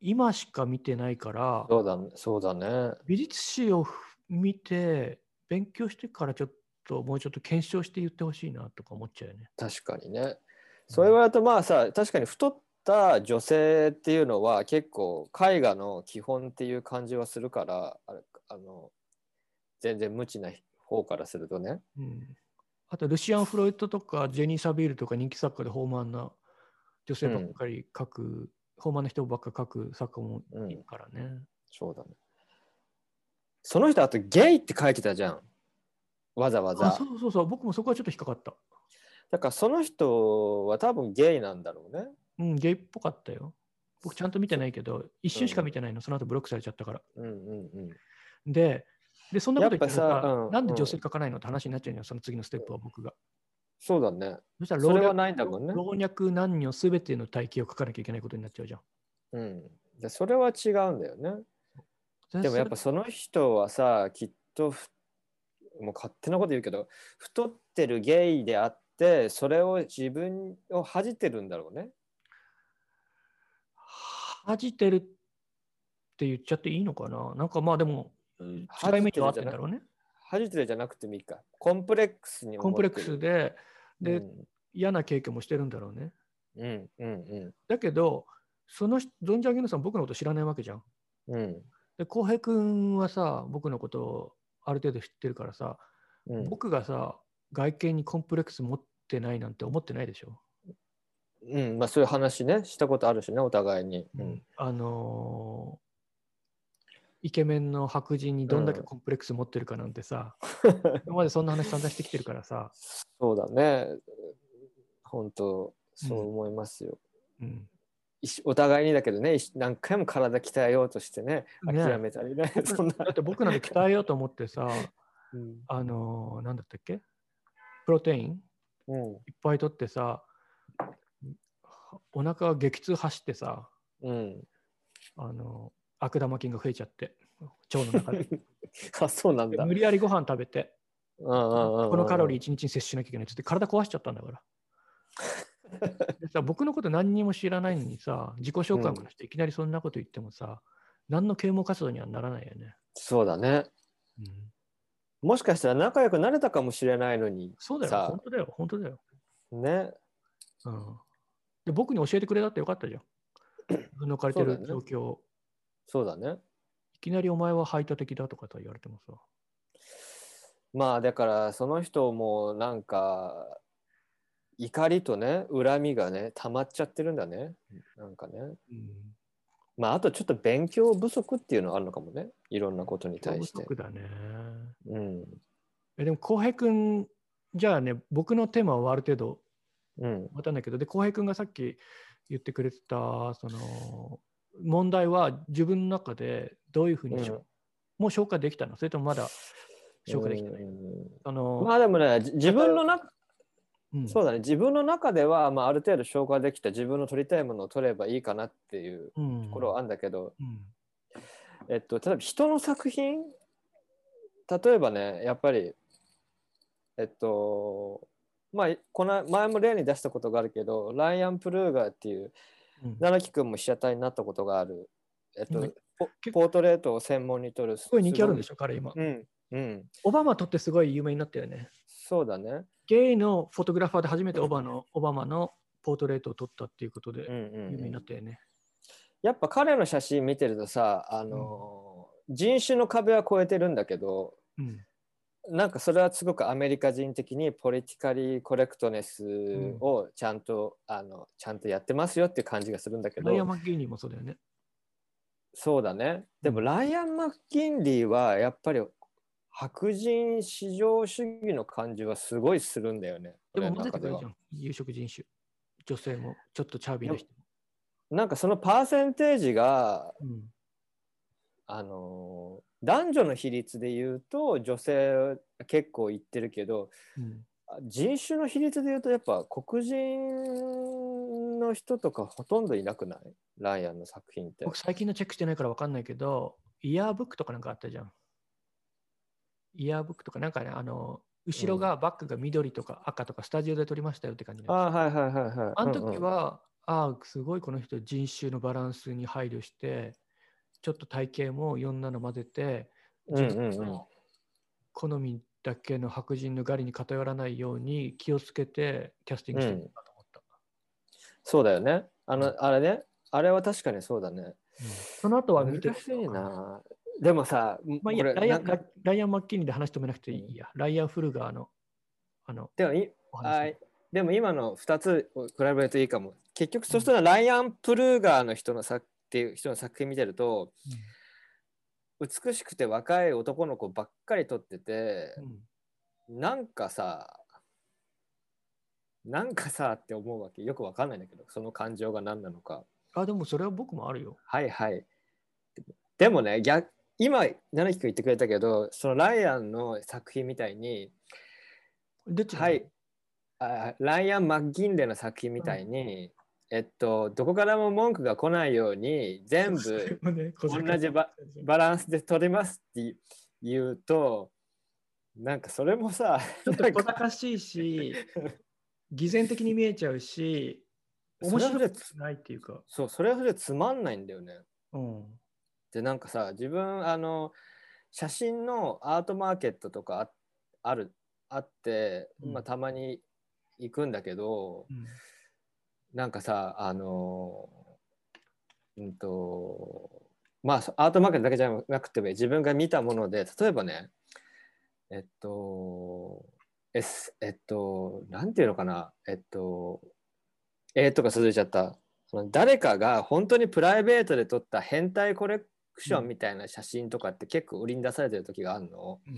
今しか見てないから、そうだね。そうだね。美術史を見て、勉強してからちょっと、もうちょっと検証して言ってほしいなとか思っちゃうよね。確かにね。それるとまあさ確かに太った女性っていうのは結構絵画の基本っていう感じはするからあの全然無知な方からするとね。うん、あと、ルシアン・フロイトとか、ジェニー・サビールとか人気作家で豊満な女性ばっかり描く、豊満な人ばっかり描く作家もいるからね。そうだね。その人あとゲイって書いてたじゃん。わざわあざそ。うそうそう、僕もそこはちょっと引っかかった。だからその人は多分ゲイなんだろうね。うん、ゲイっぽかったよ。僕ちゃんと見てないけど、一瞬しか見てないの、その後ブロックされちゃったから。うんうんうん。で、でそんなこと言ってやっぱさ、さうんなんで女性書かないのって話になっちゃうのよ、その次のステップは僕が。そうだね。そしたら老若ないんだもんね。老若男女すべての体型を書かなきゃいけないことになっちゃうじゃん。うん。でそれは違うんだよね。でもやっぱその人はさ、きっとふもう勝手なこと言うけど、太ってるゲイであって、それを自分を恥じてるんだろうね。恥じてるって言っちゃっていいのかな？なんかまあでも、うん恥違い目にはあってんだろうね。恥じてるじゃなくてもいいか。コンプレックスに思コンプレックスで、で、うん嫌な経験もしてるんだろうね。うんうんだけど、その人、ドンジャーゲノさん、僕のこと知らないわけじゃん。うんうんで、浩平君はさ、僕のことをある程度知ってるからさ、うん。僕がさ、外見にコンプレックス持ってないなんて思ってないでしょ？うん、まあそういう話ね、したことあるしね、お互いに。うん。あのーイケメンの白人にどんだけコンプレックス持ってるかなんてさ、今までそんな話散々してきてるからさ、そうだね。本当、そう思いますよ。うん、お互いにだけどね、一何回も体鍛えようとしてね、ね諦めたりね。そんなだって僕なんて鍛えようと思ってさ、うんあのーなんだったっけ？プロテイン？うんいっぱい取ってさ、お腹が激痛走ってさ、うん。あの悪玉菌が増えちゃって、腸の中で。あ、そうなんだ。無理やりご飯食べて、このカロリー1日に摂取しなきゃいけないっつって体壊しちゃったんだから。でさ僕のこと何にも知らないのにさ、自己紹介からしていきなりそんなこと言ってもさ、何の啓蒙活動にはならないよね。そうだね。うんもしかしたら仲良くなれたかもしれないのに、そうだよ、本当だよ、本当だよ。ね。うん、で僕に教えてくれたってよかったじゃん。自分の置かれてる状況を。そうだね。いきなりお前は排他的だとかと言われてもさ。まあだからその人もなんか怒りとね恨みがね溜まっちゃってるんだね。なんかね。うん、まああとちょっと勉強不足っていうのはあるのかもね。いろんなことに対して。不足だね。うん。えでも、浩平君、じゃあね、僕のテーマはある程度うん。わかんないけど、で、浩平君がさっき言ってくれてた、その、問題は自分の中でどういうふうにうん。もう消化できたの？それともまだ消化できてない、うん。その、まあでもねじ自分の中うん。そうだね。自分の中では、まあ、ある程度消化できた自分の取りたいものを取ればいいかなっていううん。ところはあるんだけど、うん。えっと、例えば人の作品例えばねやっぱりえっとまあこの前も例に出したことがあるけどライアン・プルーガーっていううん。奈良木君も被写体になったことがある、えっとうん。ポートレートを専門に撮るすすごい人気あるんでししょ、彼今。うんうん。オバマとってすごい有名になったよね。そうだねゲイのフォトグラファーで初めてオバのオバマのポートレートを撮ったっていうことでうんうん有名にうんなったよね。やっぱ彼の写真見てるとさあの、人種の壁は越えてるんだけどうん。なんかそれはすごくアメリカ人的にポリティカリーコレクトネスをちゃんと、あのちゃんとやってますよっていう感じがするんだけど。ライアン・マッギーニーもそうだよね。そうだね。でもうん。ライアン・マッキンリーはやっぱり白人至上主義の感じはすごいするんだよね。でも混ぜてくれるじゃん。有色人種。女性もちょっとチャービーな人も。なんかそのパーセンテージがうんあの男女の比率で言うと女性結構いってるけどうん人種の比率で言うとやっぱ黒人の人とかほとんどいなくない？ライアンの作品って。僕最近のチェックしてないから分かんないけど、イヤーブックとかなんかあったじゃん。イヤーブックとかなんかね、あの、後ろがバックが緑とか赤とかスタジオで撮りましたよって感じのやつあはいはいはいはい。あの時うんうんは、ああ、すごいこの人人種のバランスに配慮して、ちょっと体型もいろんなの混ぜて、好みだけの白人の狩りに偏らないように気をつけてキャスティングしてるんだと思った。そうだよね。あの、あれね。あれは確かにそうだね。うんその後は見て難しいな。でもさ、まあいいやライアンライアン・マッキーニーで話止めなくていいや。ライアン・フルガーのあのでもい。はいでも今の2つを比べるといいかも。結局、そしたらライアン・プルーガーの人の作っていう人の作品見てると、美しくて若い男の子ばっかり撮っててう、んなんかさ、なんかさって思うわけよくわかんないんだけど、その感情が何なのか。あ、でもそれは僕もあるよ。はいはい。でもね、逆今、七木君言ってくれたけど、そのライアンの作品みたいに、はい、あライアン・マッギンレの作品みたいに、えっと、どこからも文句が来ないように、全部 同じババランスで取りますって言うと、なんかそれもさ、ちょっと小賢しいし、偽善的に見えちゃうし、面白くないっていうか。そう、それはそれでつまんないんだよね。うん。で、なんかさ、自分、あの、写真のアートマーケットとかあある、あって、うんまあ、たまに行くんだけど、うんなんかさ、あの、うんと、まあ、そアートマーケットだけじゃなくても自分が見たもので、例えばね、えっと、えすえっと、なんていうのかな、えっと、えー、とか続いちゃった。誰かが本当にプライベートで撮った変態コレクションみたいな写真とかって結構売りに出されてる時があるの？うん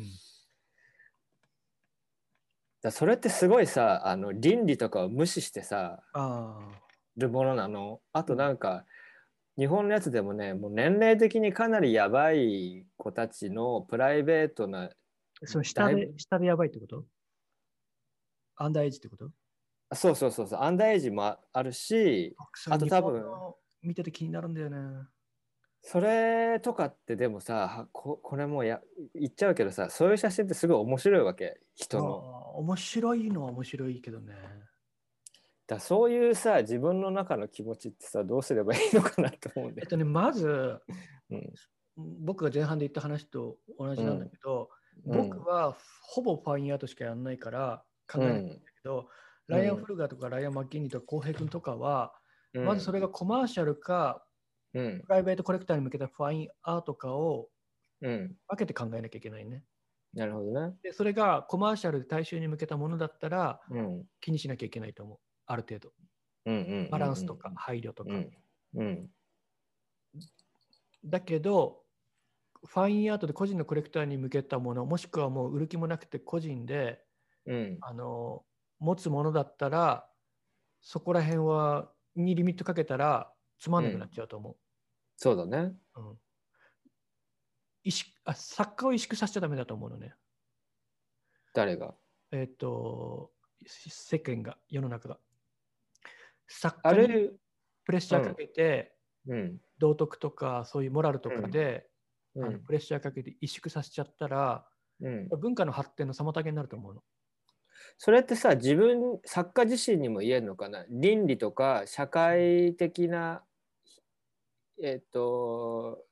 だそれってすごいさ、あの倫理とかを無視してさ、あるものなの？あとなんか、日本のやつでもね、もう年齢的にかなりやばい子たちのプライベートな、あ。その下で、下でやばいってこと？アンダーエイジってこと？そうそうそうそう、アンダーエイジもああるし、あと多分見てて気になるんだよね。それとかってでもさ、はここれもうや言っちゃうけどさ、そういう写真ってすごい面白いわけ、人の。面白いのは面白いけどね。だそういうさ、自分の中の気持ちってさ、どうすればいいのかなと思うんだよ。えっとね、まず、うん僕が前半で言った話と同じなんだけど、うん僕はほぼファインアートしかやらないから考えないんだけど、うんライアン・フルガーとかライアン・マッキンリーとか浩平君とかは、うんまずそれがコマーシャルかうんプライベートコレクターに向けたファインアートかをうん、分けて考えなきゃいけないね。なるほどね。でそれがコマーシャルで大衆に向けたものだったらうん気にしなきゃいけないと思う。ある程度。うんうんうんうんバランスとか配慮とか。うんうんだけど、ファインアートで個人のコレクターに向けたもの、もしくはもう売る気もなくて個人でうんあの持つものだったら、そこら辺はにリミットかけたらつまんなくなっちゃうと思そうだね。う。うん萎縮あ作家を萎縮させちゃダメだと思うのね。誰が？えっ、と、世間が、世の中が。作あ家にれ、プレッシャーかけて、うん道徳とかそういうモラルとかで、うんあのプレッシャーかけて萎縮させちゃったら、うん、文化の発展の妨げになると思うの。それってさ自分作家自身にも言えるのかな？倫理とか社会的なえっ、と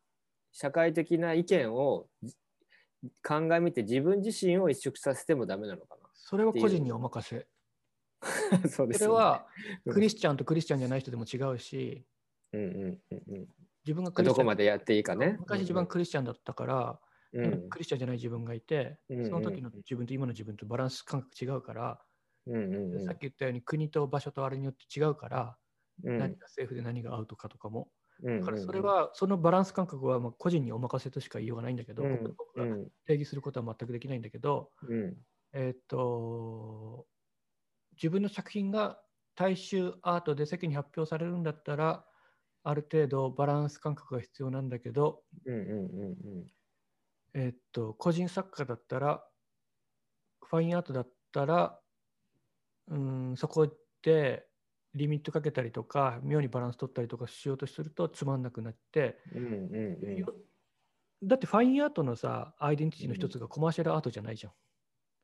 社会的な意見をじ鑑みて自分自身を萎縮させてもダメなのかそれは個人にお任せ。な そうですよね。それはうん。クリスチャンとクリスチャンじゃない人でも違うし、うんうんうんうん。自分がどこまでやっていいかね。昔自分クリスチャンだったから、うん。クリスチャンじゃない自分がいて、うん。その時の自分と今の自分とバランス感覚違うから、うんうんうん。さっき言ったように国と場所とあれによって違うから、うん。何がセーフで何がアウトかとかも。からそれは、そのバランス感覚はまあ個人にお任せとしか言いようがないんだけど、うんここで僕がうん。定義することは全くできないんだけど、うん。えーっと、自分の作品が大衆アートで世間に発表されるんだったら、ある程度バランス感覚が必要なんだけど、うんうんうんえーっと、個人作家だったら、ファインアートだったら、うん、そこでリミットかけたりとか、妙にバランス取ったりとかしようとするとつまんなくなって、うんうんうんよだってファインアートのさ、アイデンティティの一つがコマーシャルアートじゃないじゃん。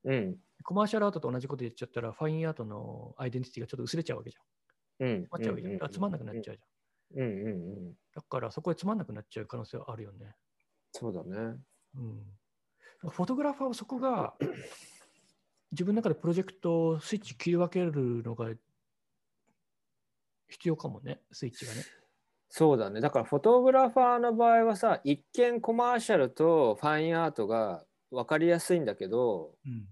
うんコマーシャルアートと同じこと言っちゃったら、ファインアートのアイデンティティがちょっと薄れちゃうわけじゃん。うんうわけじゃん。だからつまんなくなっちゃうじゃん。うんうんうんだからそこでつまんなくなっちゃう可能性はあるよね。そうだね。うん。フォトグラファーはそこが 自分の中でプロジェクトをスイッチ切り分けるのが必要かもね、スイッチがね。そうだね。だからフォトグラファーの場合はさ、一見コマーシャルとファインアートが分かりやすいんだけど、うん。っ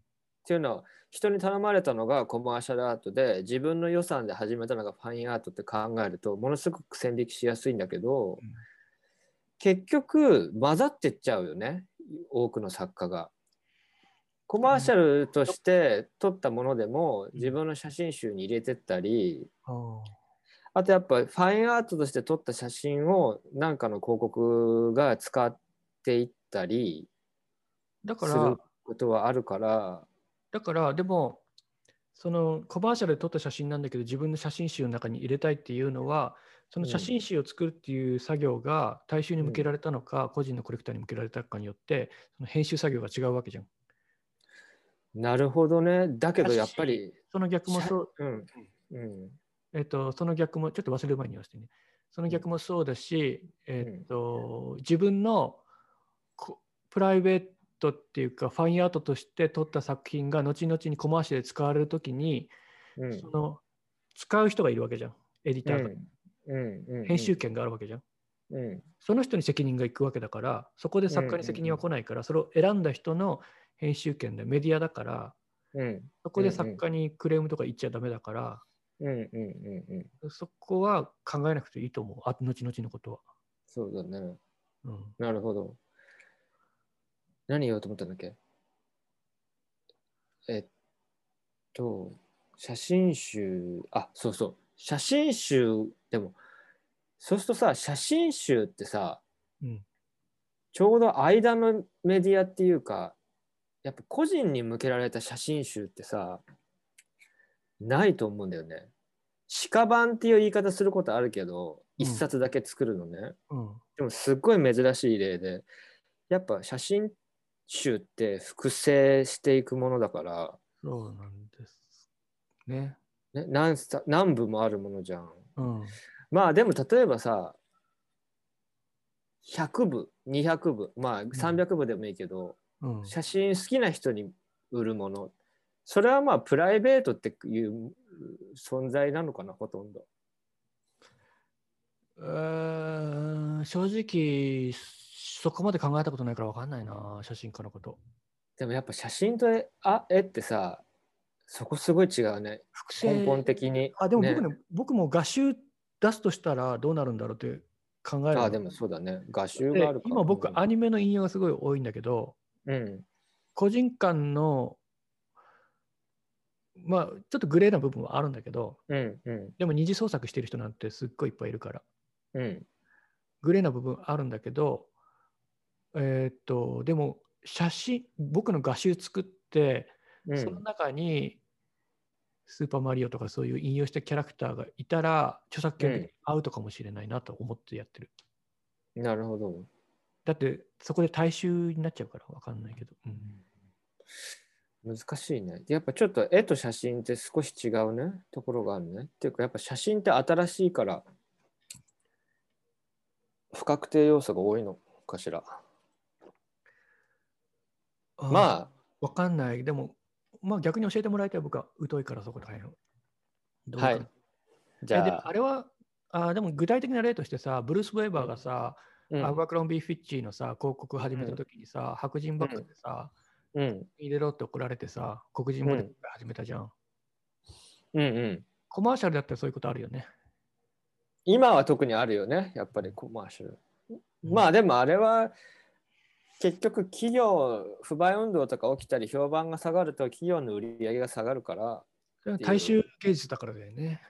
ていうのは人に頼まれたのがコマーシャルアートで自分の予算で始めたのがファインアートって考えるとものすごく線引きしやすいんだけど、うん結局混ざってっちゃうよね多くの作家が。コマーシャルとして撮ったものでも自分の写真集に入れてったり、ああとやっぱファインアートとして撮った写真を何かの広告が使っていったりだからすることはあるから、だからでもそのコマーシャルで撮った写真なんだけど自分の写真集の中に入れたいっていうのはその写真集を作るっていう作業が大衆に向けられたのか、個人のコレクターに向けられたかによってその編集作業が違うわけじゃん。なるほどね。だけどやっぱり、その逆もそう、うん。うん。えっと、その逆もちょっと忘れる前に言わせてね。その逆もそうだし、えっと、自分のこプライベートっていうかファインアートとして撮った作品が後々にコマーシャルで使われるときに、うん。その使う人がいるわけじゃん。エディターが、うん。うん、編集権があるわけじゃん。うん。その人に責任がいくわけだから、そこで作家に責任は来ないから、それを選んだ人の編集権でメディアだから、うん。そこで作家にクレームとか言っちゃダメだから、うんうんうんうんそこは考えなくていいと思う。あ後々のことは。そうだね。うん、なるほど。何言おうと思ったんだっけ？えっと、写真集、あ、そうそう。写真集、でも、そうするとさ、写真集ってさ、うんちょうど間のメディアっていうか、やっぱ個人に向けられた写真集ってさ、ないと思うんだよね。鹿版っていう言い方することあるけど、うん一冊だけ作るのね。うんでもすっごい珍しい例で、やっぱ写真集って複製していくものだから、そうなんです。ね。ね、何さ何部もあるものじゃん。うん。まあでも例えばさ、100部、200部、まあ300部でもいいけど、うん、写真好きな人に売るもの、それはまあプライベートっていう存在なのかな、ほとんど。えー正直、そこまで考えたことないから分かんないな、写真家のこと。でもやっぱ写真と絵あ絵ってさ、そこすごい違うね。複製根本的に。あ、でも僕ね僕も画集出すとしたらどうなるんだろうって考えるのあ、でもそうだね。画集でがあるから。今僕、アニメの引用がすごい多いんだけど、うん。個人間の、まあ、ちょっとグレーな部分はあるんだけど、うん。うん。でも二次創作してる人なんてすっごいいっぱいいるから、うん。グレーな部分あるんだけど、えーっと、でも写真、僕の画集作って、うんその中にスーパーマリオとかそういう引用したキャラクターがいたら、著作権的にアウトかもしれないなと思ってやってる。なるほど。だってそこで大衆になっちゃうから分かんないけど。うん難しいね。でやっぱちょっと絵と写真って少し違うね、ところがあるね。っていうか、やっぱ写真って新しいから、不確定要素が多いのかしら。あまあ、分かんない。でも、まあ逆に教えてもらいたい僕は疎いからそこら辺。どうはいじゃあ、あれはあ、でも具体的な例としてさ、ブルース・ウェーバーがさ、うんアグアクロンビー・フィッチーのさ、広告始めた時にさ、白人バッグでさ、うん、入れろって怒られてさ、黒人モデル始めたじゃん。うん、うん。コマーシャルだったらそういうことあるよね。今は特にあるよね、やっぱりコマーシャル。まあでもあれは結局企業不買運動とか起きたり評判が下がると企業の売り上げが下がるから大衆芸術だからだよね。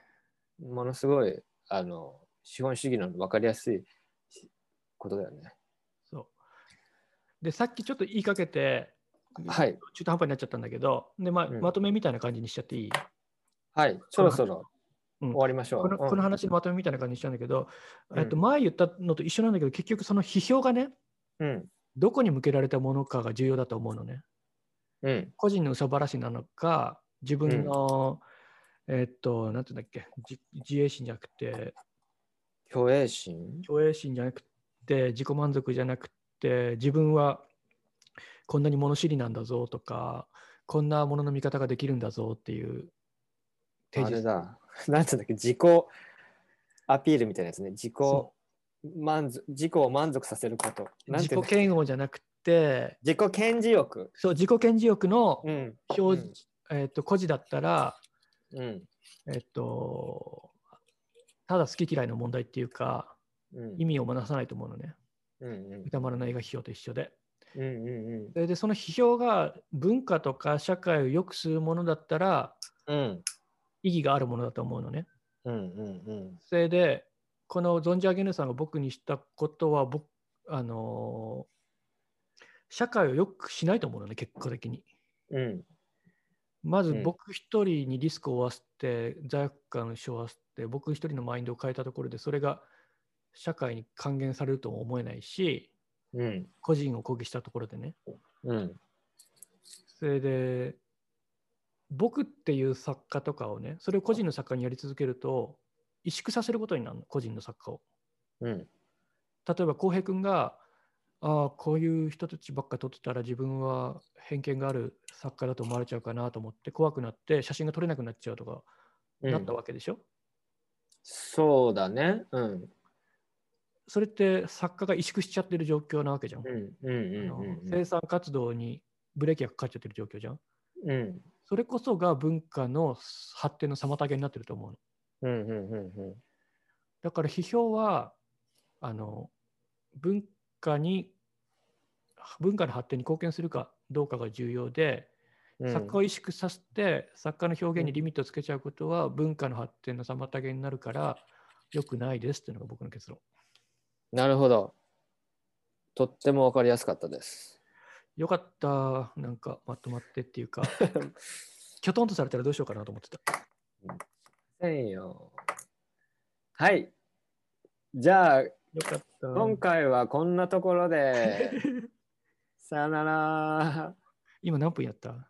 ものすごいあの資本主義の分かりやすいことだよね。そう。で、さっきちょっと言いかけて、はい。中途半端になっちゃったんだけど、でまあうん。まとめみたいな感じにしちゃっていい、はい、そろそろうん。終わりましょう。このうん。この話のまとめみたいな感じにしちゃうんだけど、うん。えっと、前言ったのと一緒なんだけど、結局その批評がね、うん、どこに向けられたものかが重要だと思うのね。うん、個人の嘘ばらしなのか、自分の、えっと、なんていうんだっけ、自自衛心じゃなくて、虚栄心？虚栄心じゃなくて、自己満足じゃなくて、自分はこんなに物知りなんだぞとか、こんなものの見方ができるんだぞっていう提示あれだ。なんていうんだっけ、自己アピールみたいなやつね。自己そ満足、自己を満足させること。自己嫌悪じゃなくて、自己顕示欲。そう自己顕示欲のうん。えっと孤児だったら、うん。えっと、ただ好き嫌いの問題っていうか、うん。意味をなさないと思うのね。うんうん歌丸の映画批評と一緒で。うんうんそれで、その批評が文化とか社会を良くするものだったら、うん。うん。意義があるものだと思うのね。うんうんうん。それで、この存じ上げぬさんが僕にしたことは、僕、あのー社会を良くしないと思うのね、結果的に。うんまずうん僕一人にリスクを負わせて、罪悪感を背負わせて、僕一人のマインドを変えたところで、それが社会に還元されるとも思えないし、うん個人を抗議したところでね。うんそれで、僕っていう作家とかをね、それを個人の作家にやり続けると、萎縮させることになるの、個人の作家を。うん例えば、浩平君が、ああ、こういう人たちばっか撮ってたら自分は偏見がある作家だと思われちゃうかなと思って、怖くなって写真が撮れなくなっちゃうとか、うんなったわけでしょ。そうだね。うんそれって作家が萎縮しちゃってる状況なわけじゃん。生産活動にブレーキがかかっちゃってる状況じゃん。うんうんそれこそが文化の発展の妨げになってると思うの。だから批評はあの文化に文化の発展に貢献するかどうかが重要で、うん作家を萎縮させて作家の表現にリミットをつけちゃうことは文化の発展の妨げになるから良くないですっていうのが僕の結論。なるほど。とってもわかりやすかったです。よかった、なんかまとまってっていうか、きょとんとされたらどうしようかなと思ってた。せんよ。はい。じゃあ、よかった。今回はこんなところで、さよなら。今何分やった？